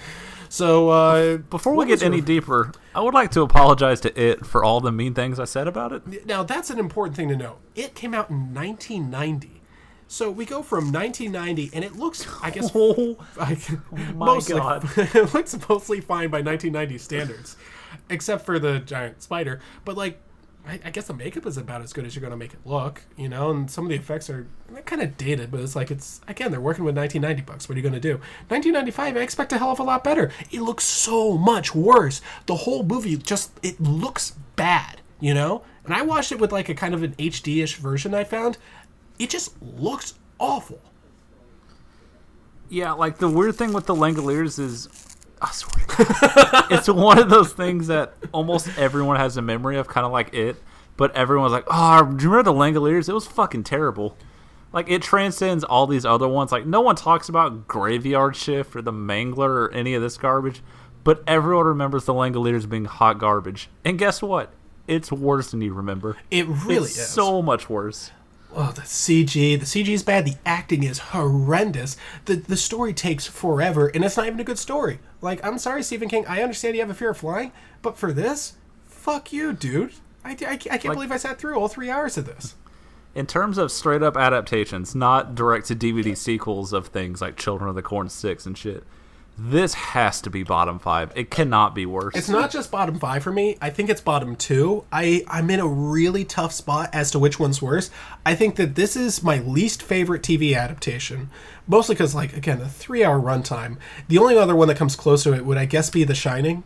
Speaker 2: So uh,
Speaker 4: Before we get any
Speaker 2: your-
Speaker 4: deeper, I would like to apologize to it for all the mean things I said about it.
Speaker 2: Now that's an important thing to know. It came out in 1990. So we go from 1990, and it looks, I guess, *laughs*
Speaker 4: Oh,
Speaker 2: I,
Speaker 4: my
Speaker 2: mostly,
Speaker 4: God. *laughs*
Speaker 2: it looks mostly fine by 1990 standards, except for the giant spider. But like, I, I guess the makeup is about as good as you're gonna make it look, you know. And some of the effects are kind of dated, but it's like it's again they're working with 1990 bucks. What are you gonna do? 1995, I expect a hell of a lot better. It looks so much worse. The whole movie just it looks bad, you know. And I watched it with like a kind of an HD-ish version I found. It just looks awful.
Speaker 4: Yeah, like the weird thing with the Langoliers is, I swear, to God, *laughs* it's one of those things that almost everyone has a memory of, kind of like it. But everyone's like, "Oh, do you remember the Langoliers? It was fucking terrible." Like it transcends all these other ones. Like no one talks about Graveyard Shift or the Mangler or any of this garbage, but everyone remembers the Langoliers being hot garbage. And guess what? It's worse than you remember.
Speaker 2: It really
Speaker 4: it's
Speaker 2: is.
Speaker 4: so much worse.
Speaker 2: Oh, the CG. The CG is bad. The acting is horrendous. The the story takes forever, and it's not even a good story. Like, I'm sorry, Stephen King. I understand you have a fear of flying, but for this, fuck you, dude. I, I, I can't believe I sat through all three hours of this.
Speaker 4: In terms of straight up adaptations, not direct to DVD sequels of things like Children of the Corn 6 and shit, this has to be bottom five. It cannot be worse.
Speaker 2: It's not just bottom five for me. I think it's bottom two. I I'm in a really tough spot as to which one's worse. I think that this is my least favorite TV adaptation, mostly because like again the three hour runtime. The only other one that comes close to it would I guess be The Shining.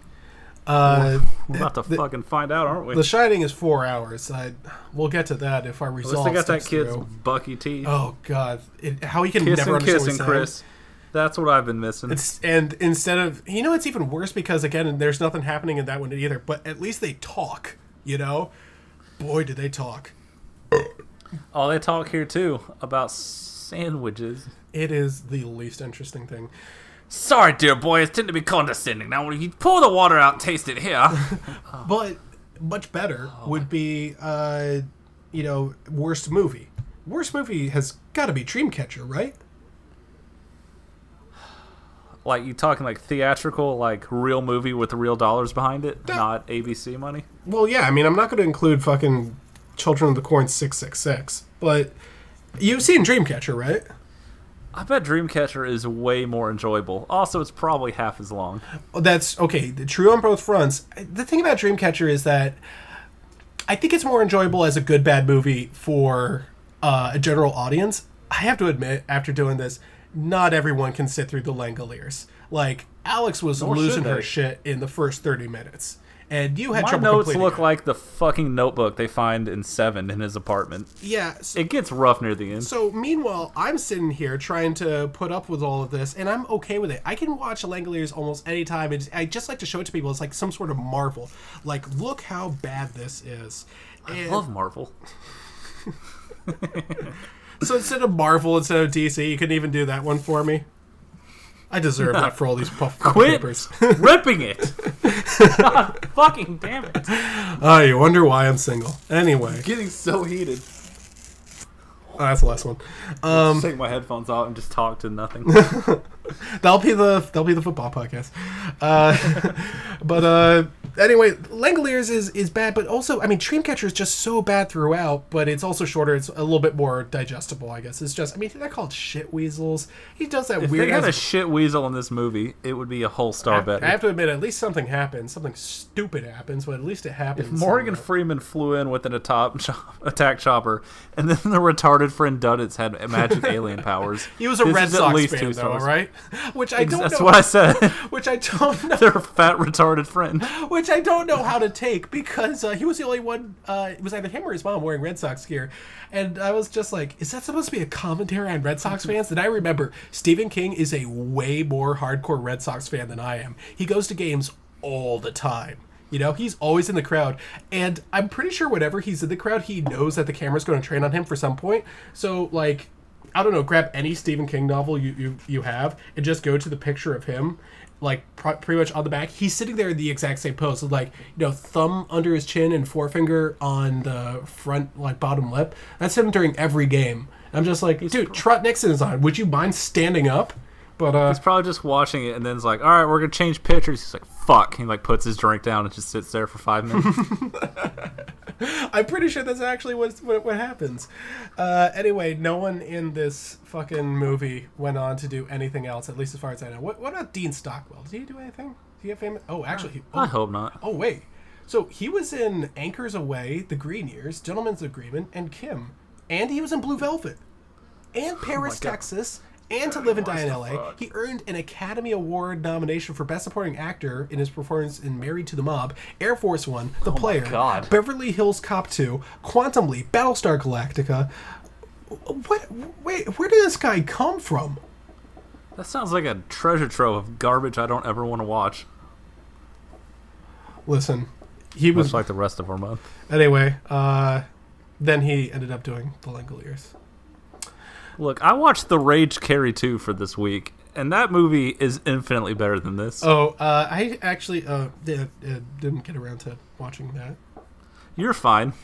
Speaker 2: Uh,
Speaker 4: We're about to fucking find out, aren't we?
Speaker 2: The Shining is four hours. I, we'll get to that if our
Speaker 4: At least
Speaker 2: results.
Speaker 4: they got that kid's
Speaker 2: through.
Speaker 4: bucky teeth.
Speaker 2: Oh God! It, how he can
Speaker 4: kissing,
Speaker 2: never understand what
Speaker 4: kissing. Chris. That's what I've been missing.
Speaker 2: It's and instead of you know it's even worse because again there's nothing happening in that one either. But at least they talk. You know, boy did they talk.
Speaker 4: oh, they talk here too about sandwiches.
Speaker 2: It is the least interesting thing.
Speaker 4: Sorry, dear boy, it's tend to be condescending. Now, when you pour the water out and taste it here, *laughs*
Speaker 2: But much better would be uh, you know worst movie. Worst movie has got to be Dreamcatcher, right?
Speaker 4: Like you talking like theatrical, like real movie with real dollars behind it, not ABC money.
Speaker 2: Well, yeah. I mean, I'm not going to include fucking Children of the Corn six six six, but you've seen Dreamcatcher, right?
Speaker 4: I bet Dreamcatcher is way more enjoyable. Also, it's probably half as long.
Speaker 2: Oh, That's okay. the True on both fronts. The thing about Dreamcatcher is that I think it's more enjoyable as a good bad movie for uh, a general audience. I have to admit, after doing this, not everyone can sit through the Langoliers. Like Alex was
Speaker 4: Nor
Speaker 2: losing her shit in the first thirty minutes, and you had
Speaker 4: My
Speaker 2: trouble
Speaker 4: notes look
Speaker 2: it.
Speaker 4: like the fucking notebook they find in Seven in his apartment.
Speaker 2: yeah. s-
Speaker 4: It gets rough near the end.
Speaker 2: So meanwhile, I'm sitting here trying to put up with all of this, and I'm okay with it. I can watch Langoliers almost any time, and I just like to show it to people. It's like some sort of marvel. Like, look how bad this is.
Speaker 4: I love Marvel. *laughs*
Speaker 2: so instead of Marvel, instead of DC, you couldn't even do that one for me. I deserve that for all these puff
Speaker 4: Quit
Speaker 2: papers. *laughs*
Speaker 4: ripping it. God *laughs* fucking damn it.
Speaker 2: oh, you wonder why I'm single. Anyway,
Speaker 4: Getting so heated.
Speaker 2: oh, that's the last one. Um,
Speaker 4: Take my headphones out and just talk to nothing. *laughs* *laughs*
Speaker 2: That'll be the that'll be the football podcast. Uh, *laughs* but uh, anyway, Langoliers is is bad, but also I mean Dreamcatcher is just so bad throughout, but it's also shorter. It's a little bit more digestible, I guess. It's just I mean they're called shit weasels. He does that
Speaker 4: If
Speaker 2: weird.
Speaker 4: If they had a shit weasel in this movie, it would be a whole star better.
Speaker 2: I have to admit, at least something happens. Something stupid happens, but at least it happens.
Speaker 4: If Morgan Freeman flew in with an atop chop, *laughs* attack chopper, and then the retarded friend Duddits had magic alien powers.
Speaker 2: He was a
Speaker 4: This
Speaker 2: Red Sox
Speaker 4: least
Speaker 2: fan,
Speaker 4: two
Speaker 2: though,
Speaker 4: stars.
Speaker 2: right? *laughs* Which I don't
Speaker 4: That's
Speaker 2: know.
Speaker 4: what I said. *laughs*
Speaker 2: Which I don't *laughs* know.
Speaker 4: Their fat retarded friend.
Speaker 2: which I don't know how to take because uh, he was the only one. Uh, it was either him or his mom wearing Red Sox gear, and I was just like, "Is that supposed to be a commentary on Red Sox fans?" And I remember Stephen King is a way more hardcore Red Sox fan than I am. He goes to games all the time. You know, he's always in the crowd, and I'm pretty sure whenever he's in the crowd, he knows that the camera's going to train on him for some point. So, like, I don't know, grab any Stephen King novel you you, you have and just go to the picture of him, like pr- pretty much on the back. He's sitting there in the exact same pose, with, like you know, thumb under his chin and forefinger on the front like bottom lip. That's him during every game. I'm just like, dude, Trot Nixon is on. Would you mind standing up? But uh,
Speaker 4: He's probably just watching it, and then it's like, "All right, we're gonna change pictures." He's like, "Fuck!" He like puts his drink down and just sits there for five minutes. *laughs* *laughs*
Speaker 2: I'm pretty sure that's actually what what, what happens. Uh, anyway, no one in this fucking movie went on to do anything else, at least as far as I know. What, what about Dean Stockwell? Did he do anything? Did he get famous? Oh, actually, he, oh,
Speaker 4: I hope not.
Speaker 2: Oh wait, so he was in Anchors Away, The Green Years, Gentleman's Agreement, and Kim, and he was in Blue Velvet, and Paris, Texas, and To Live and Die in L.A. He earned an Academy Award nomination for Best Supporting Actor in his performance in Married to the Mob, Air Force One, The Player,
Speaker 4: God.
Speaker 2: Beverly Hills Cop 2, Quantum Leap, Battlestar Galactica. What? Wait, where did this guy come from?
Speaker 4: That sounds like a treasure trove of garbage I don't ever want to watch.
Speaker 2: Listen, he was
Speaker 4: Much like the rest of our month.
Speaker 2: anyway. Uh, then he ended up doing The Langoliers.
Speaker 4: Look, I watched The Rage Carry 2 for this week, and that movie is infinitely better than this.
Speaker 2: Oh, uh, I actually uh, did, didn't get around to watching that.
Speaker 4: You're fine.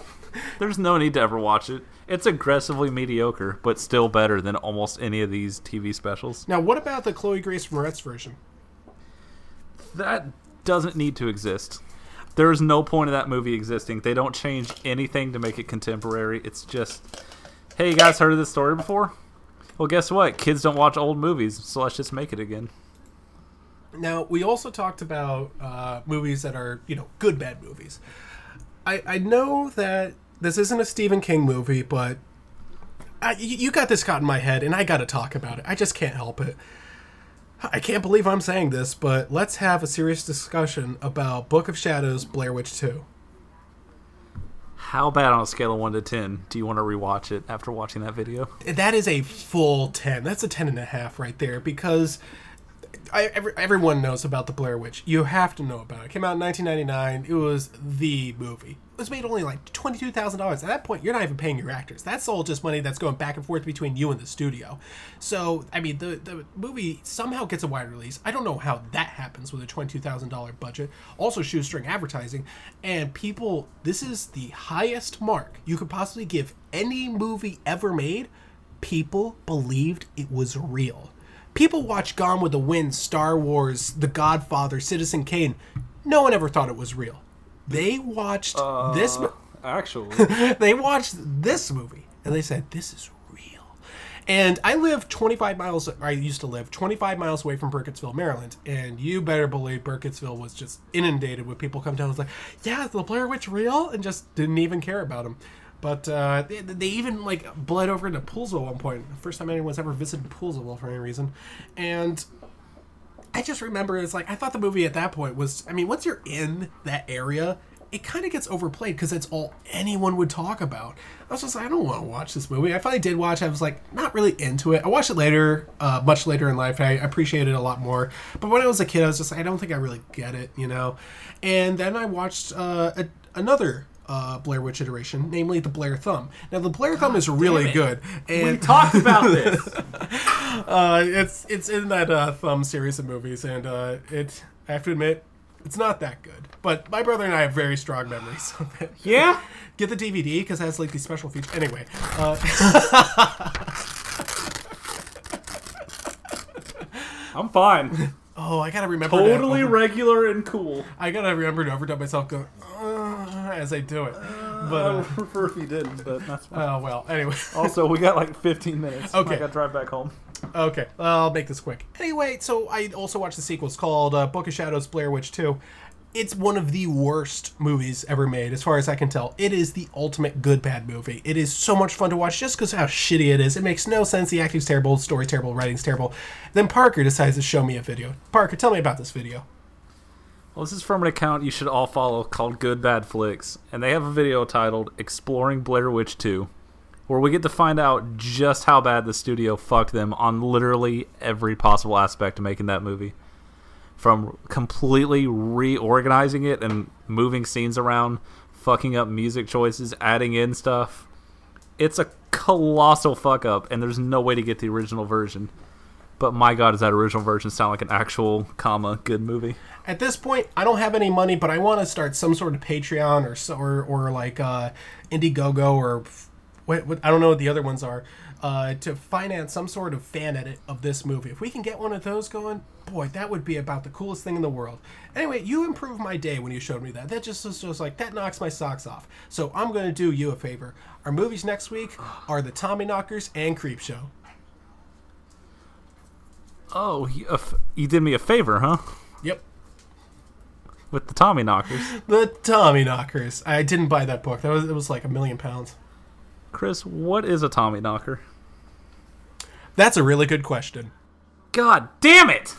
Speaker 4: There's no need to ever watch it. It's aggressively mediocre, but still better than almost any of these TV specials.
Speaker 2: Now, what about the Chloe Grace Moretz version?
Speaker 4: That doesn't need to exist. There is no point of that movie existing. They don't change anything to make it contemporary. It's just, hey, you guys heard of this story before? Well, guess what? Kids don't watch old movies, so let's just make it again.
Speaker 2: Now, we also talked about uh, movies that are, you know, good bad movies. I, I know that this isn't a Stephen King movie, but I, you got this caught in my head, and I got to talk about it. I just can't help it. I can't believe I'm saying this, but let's have a serious discussion about Book of Shadows Blair Witch 2.
Speaker 4: How bad on a scale of 1 to 10 do you want to rewatch it after watching that video?
Speaker 2: That is a full 10. That's a 10 and a half right there because I, every, everyone knows about the Blair Witch. You have to know about it. It came out in 1999. It was the movie. It was made only like $22,000. At that point, you're not even paying your actors. That's all just money that's going back and forth between you and the studio. So, I mean, the, the movie somehow gets a wide release. I don't know how that happens with a $22,000 budget. Also, shoestring advertising. And people, this is the highest mark you could possibly give any movie ever made. People believed it was real. People watch Gone with the Wind, Star Wars, The Godfather, Citizen Kane. No one ever thought it was real. They watched this. Uh, mo-
Speaker 4: Actually. *laughs*
Speaker 2: they watched this movie and they said, "This is real." And I live 25 miles. I used to live 25 miles away from Burkittsville, Maryland, and you better believe Burkittsville was just inundated with people come down. and was like, "Yeah, is the Blair Witch real?" and just didn't even care about them. But uh, they, they even like bled over into Poolsville at one point. First time anyone's ever visited Poolsville for any reason, and I just remember it's like I thought the movie at that point was. I mean, once you're in that area, it kind of gets overplayed because it's all anyone would talk about. I was just like, I don't want to watch this movie. I finally did watch. I was like, not really into it. I watched it later, uh, much later in life. I appreciated it a lot more. But when I was a kid, I was just like, I don't think I really get it, you know. And then I watched uh, a, another. Uh, Blair Witch iteration, namely the Blair Thumb. Now the Blair Thumb is really good, and
Speaker 4: talked about *laughs* this.
Speaker 2: uh, it's it's in that uh, Thumb series of movies, and uh, it I have to admit, it's not that good. But my brother and I have very strong memories of it.
Speaker 4: yeah? *laughs*
Speaker 2: Get the DVD because it has like these special features. Anyway, uh, *laughs*
Speaker 4: I'm fine.
Speaker 2: Oh, I gotta remember. to
Speaker 4: Totally
Speaker 2: over-
Speaker 4: regular and cool.
Speaker 2: I gotta remember to overdub myself going uh, as I do it. But
Speaker 4: I
Speaker 2: uh,
Speaker 4: would prefer if you didn't, but that's fine.
Speaker 2: oh well. Anyway. *laughs*
Speaker 4: also, we got like 15 minutes.
Speaker 2: Okay.
Speaker 4: I gotta drive back home.
Speaker 2: Okay, I'll make this quick. Anyway, so I also watched the sequel. It's called uh, Book of Shadows Blair Witch 2. It's one of the worst movies ever made, as far as I can tell. It is the ultimate good bad movie. It is so much fun to watch just because how shitty it is. It makes no sense. The acting's terrible, the story's terrible, the writing's terrible. Then Parker decides to show me a video. Parker, tell me about this video.
Speaker 4: Well, this is from an account you should all follow called Good Bad Flicks, and they have a video titled Exploring Blair Witch 2, where we get to find out just how bad the studio fucked them on literally every possible aspect of making that movie. From completely reorganizing it and moving scenes around, fucking up music choices, adding in stuff. It's a colossal fuck up, and there's no way to get the original version. But my god, does that original version sound like an actual, comma, good movie?
Speaker 2: At this point, I don't have any money, but I want to start some sort of Patreon or or, or like uh, Indiegogo or what, what I don't know what the other ones are uh, to finance some sort of fan edit of this movie. If we can get one of those going, boy, that would be about the coolest thing in the world. Anyway, you improved my day when you showed me that. That just was just like that knocks my socks off. So I'm going to do you a favor. Our movies next week are The Tommy Knockers and Creep Show.
Speaker 4: Oh, you, uh, you did me a favor, huh?
Speaker 2: Yep.
Speaker 4: With the Tommy Knockers.
Speaker 2: The Tommy Knockers. I didn't buy that book. That was it was like a million pounds.
Speaker 4: Chris, what is a Tommy Knocker?
Speaker 2: That's a really good question.
Speaker 4: God damn it!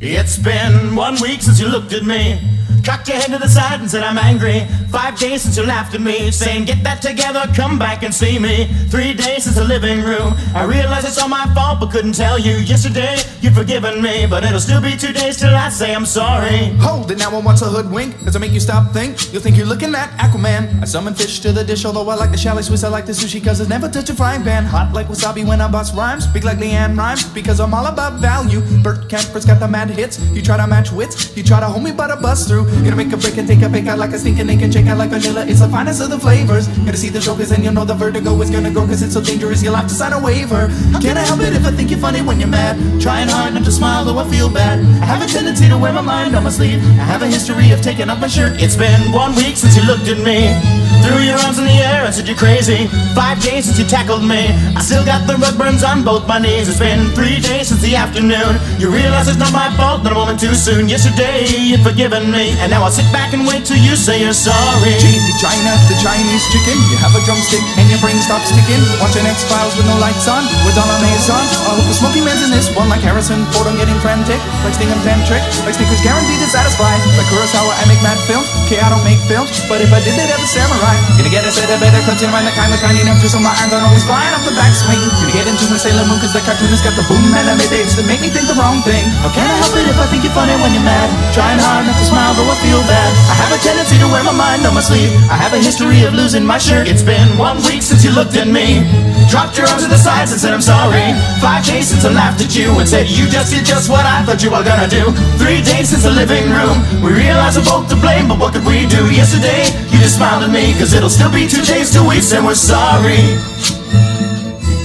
Speaker 6: It's been one week since you looked at me. Cocked your head to the side and said I'm angry. Five days since you laughed at me, saying get that together, come back and see me. Three days since the living room. I realize it's all my fault, but couldn't tell you. Yesterday you'd forgiven me, but it'll still be two days till I say I'm sorry.
Speaker 7: Hold it now and what's a hoodwink? Does it make you stop think? You'll think you're looking at Aquaman. I summon fish to the dish, although I like the chalet Swiss, I like the sushi, cause it's never touched a frying pan. Hot like wasabi when I bust rhymes. Big like Leanne rhymes, because I'm all about value. Bert Camper's got the mad hits. You try to match wits, you try to hold me but I bust through. Gonna make a break and take a pick out like a stinking ink and shake out like vanilla. It's the finest of the flavors. Gonna see the show cause then you'll know the vertigo is gonna go cause it's so dangerous you'll have to sign a waiver. Can I help it if I think you're funny when you're mad? Trying hard not to smile though I feel bad. I have a tendency to wear my mind on my sleeve. I have a history of taking off my shirt.
Speaker 6: It's been one week since you looked at me. Threw your arms in the air and said you're crazy. Five days since you tackled me. I still got the rug burns on both my knees. It's been three days since the afternoon. You realize it's not my fault, not a moment too soon. Yesterday you'd forgiven me, and now I'll sit back and wait till you say you're sorry.
Speaker 7: Jade China, the Chinese chicken. You have a drumstick and your brain stops sticking. Watching X Files with no lights on, with all our maze on. I hope the smoky man's in this one, like Harrison Ford. I'm getting frantic, like Sting and like Snickers guaranteed to satisfy. Like Kurosawa, I make mad films. Okay, I don't make films, but if I did, they'd have a samurai. Gonna get a set of better in mind, the kind of tiny enough just so my arms aren't always flying off the backswing. Gonna get into my Sailor Moon, cause the cartoonist got the boom anime babes that make me think the wrong thing. How can I help it if I think you're funny when you're mad? Trying hard not to smile, I feel bad. I have a tendency to wear my mind on my sleeve. I have a history of losing my shirt.
Speaker 6: It's been one week since you looked at me. Dropped your arms to the sides and said I'm sorry. Five days since I laughed at you and said you just did just what I thought you were gonna do. Three days since the living room. We realized we're both to blame, but what could we do? Yesterday, you just smiled at me, cause it'll still be two days till we say we're sorry.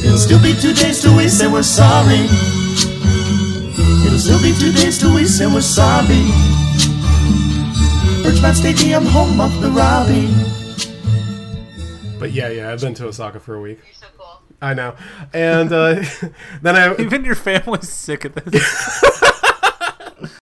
Speaker 6: It'll still be two days till we say we're sorry. It'll still be two days till we say we're sorry. Birchmount Stadium, home of the Robbie.
Speaker 2: But yeah, yeah, I've been to Osaka for a week. You're so cool. I know. And uh, *laughs* then I
Speaker 4: Even your family's sick of this. *laughs*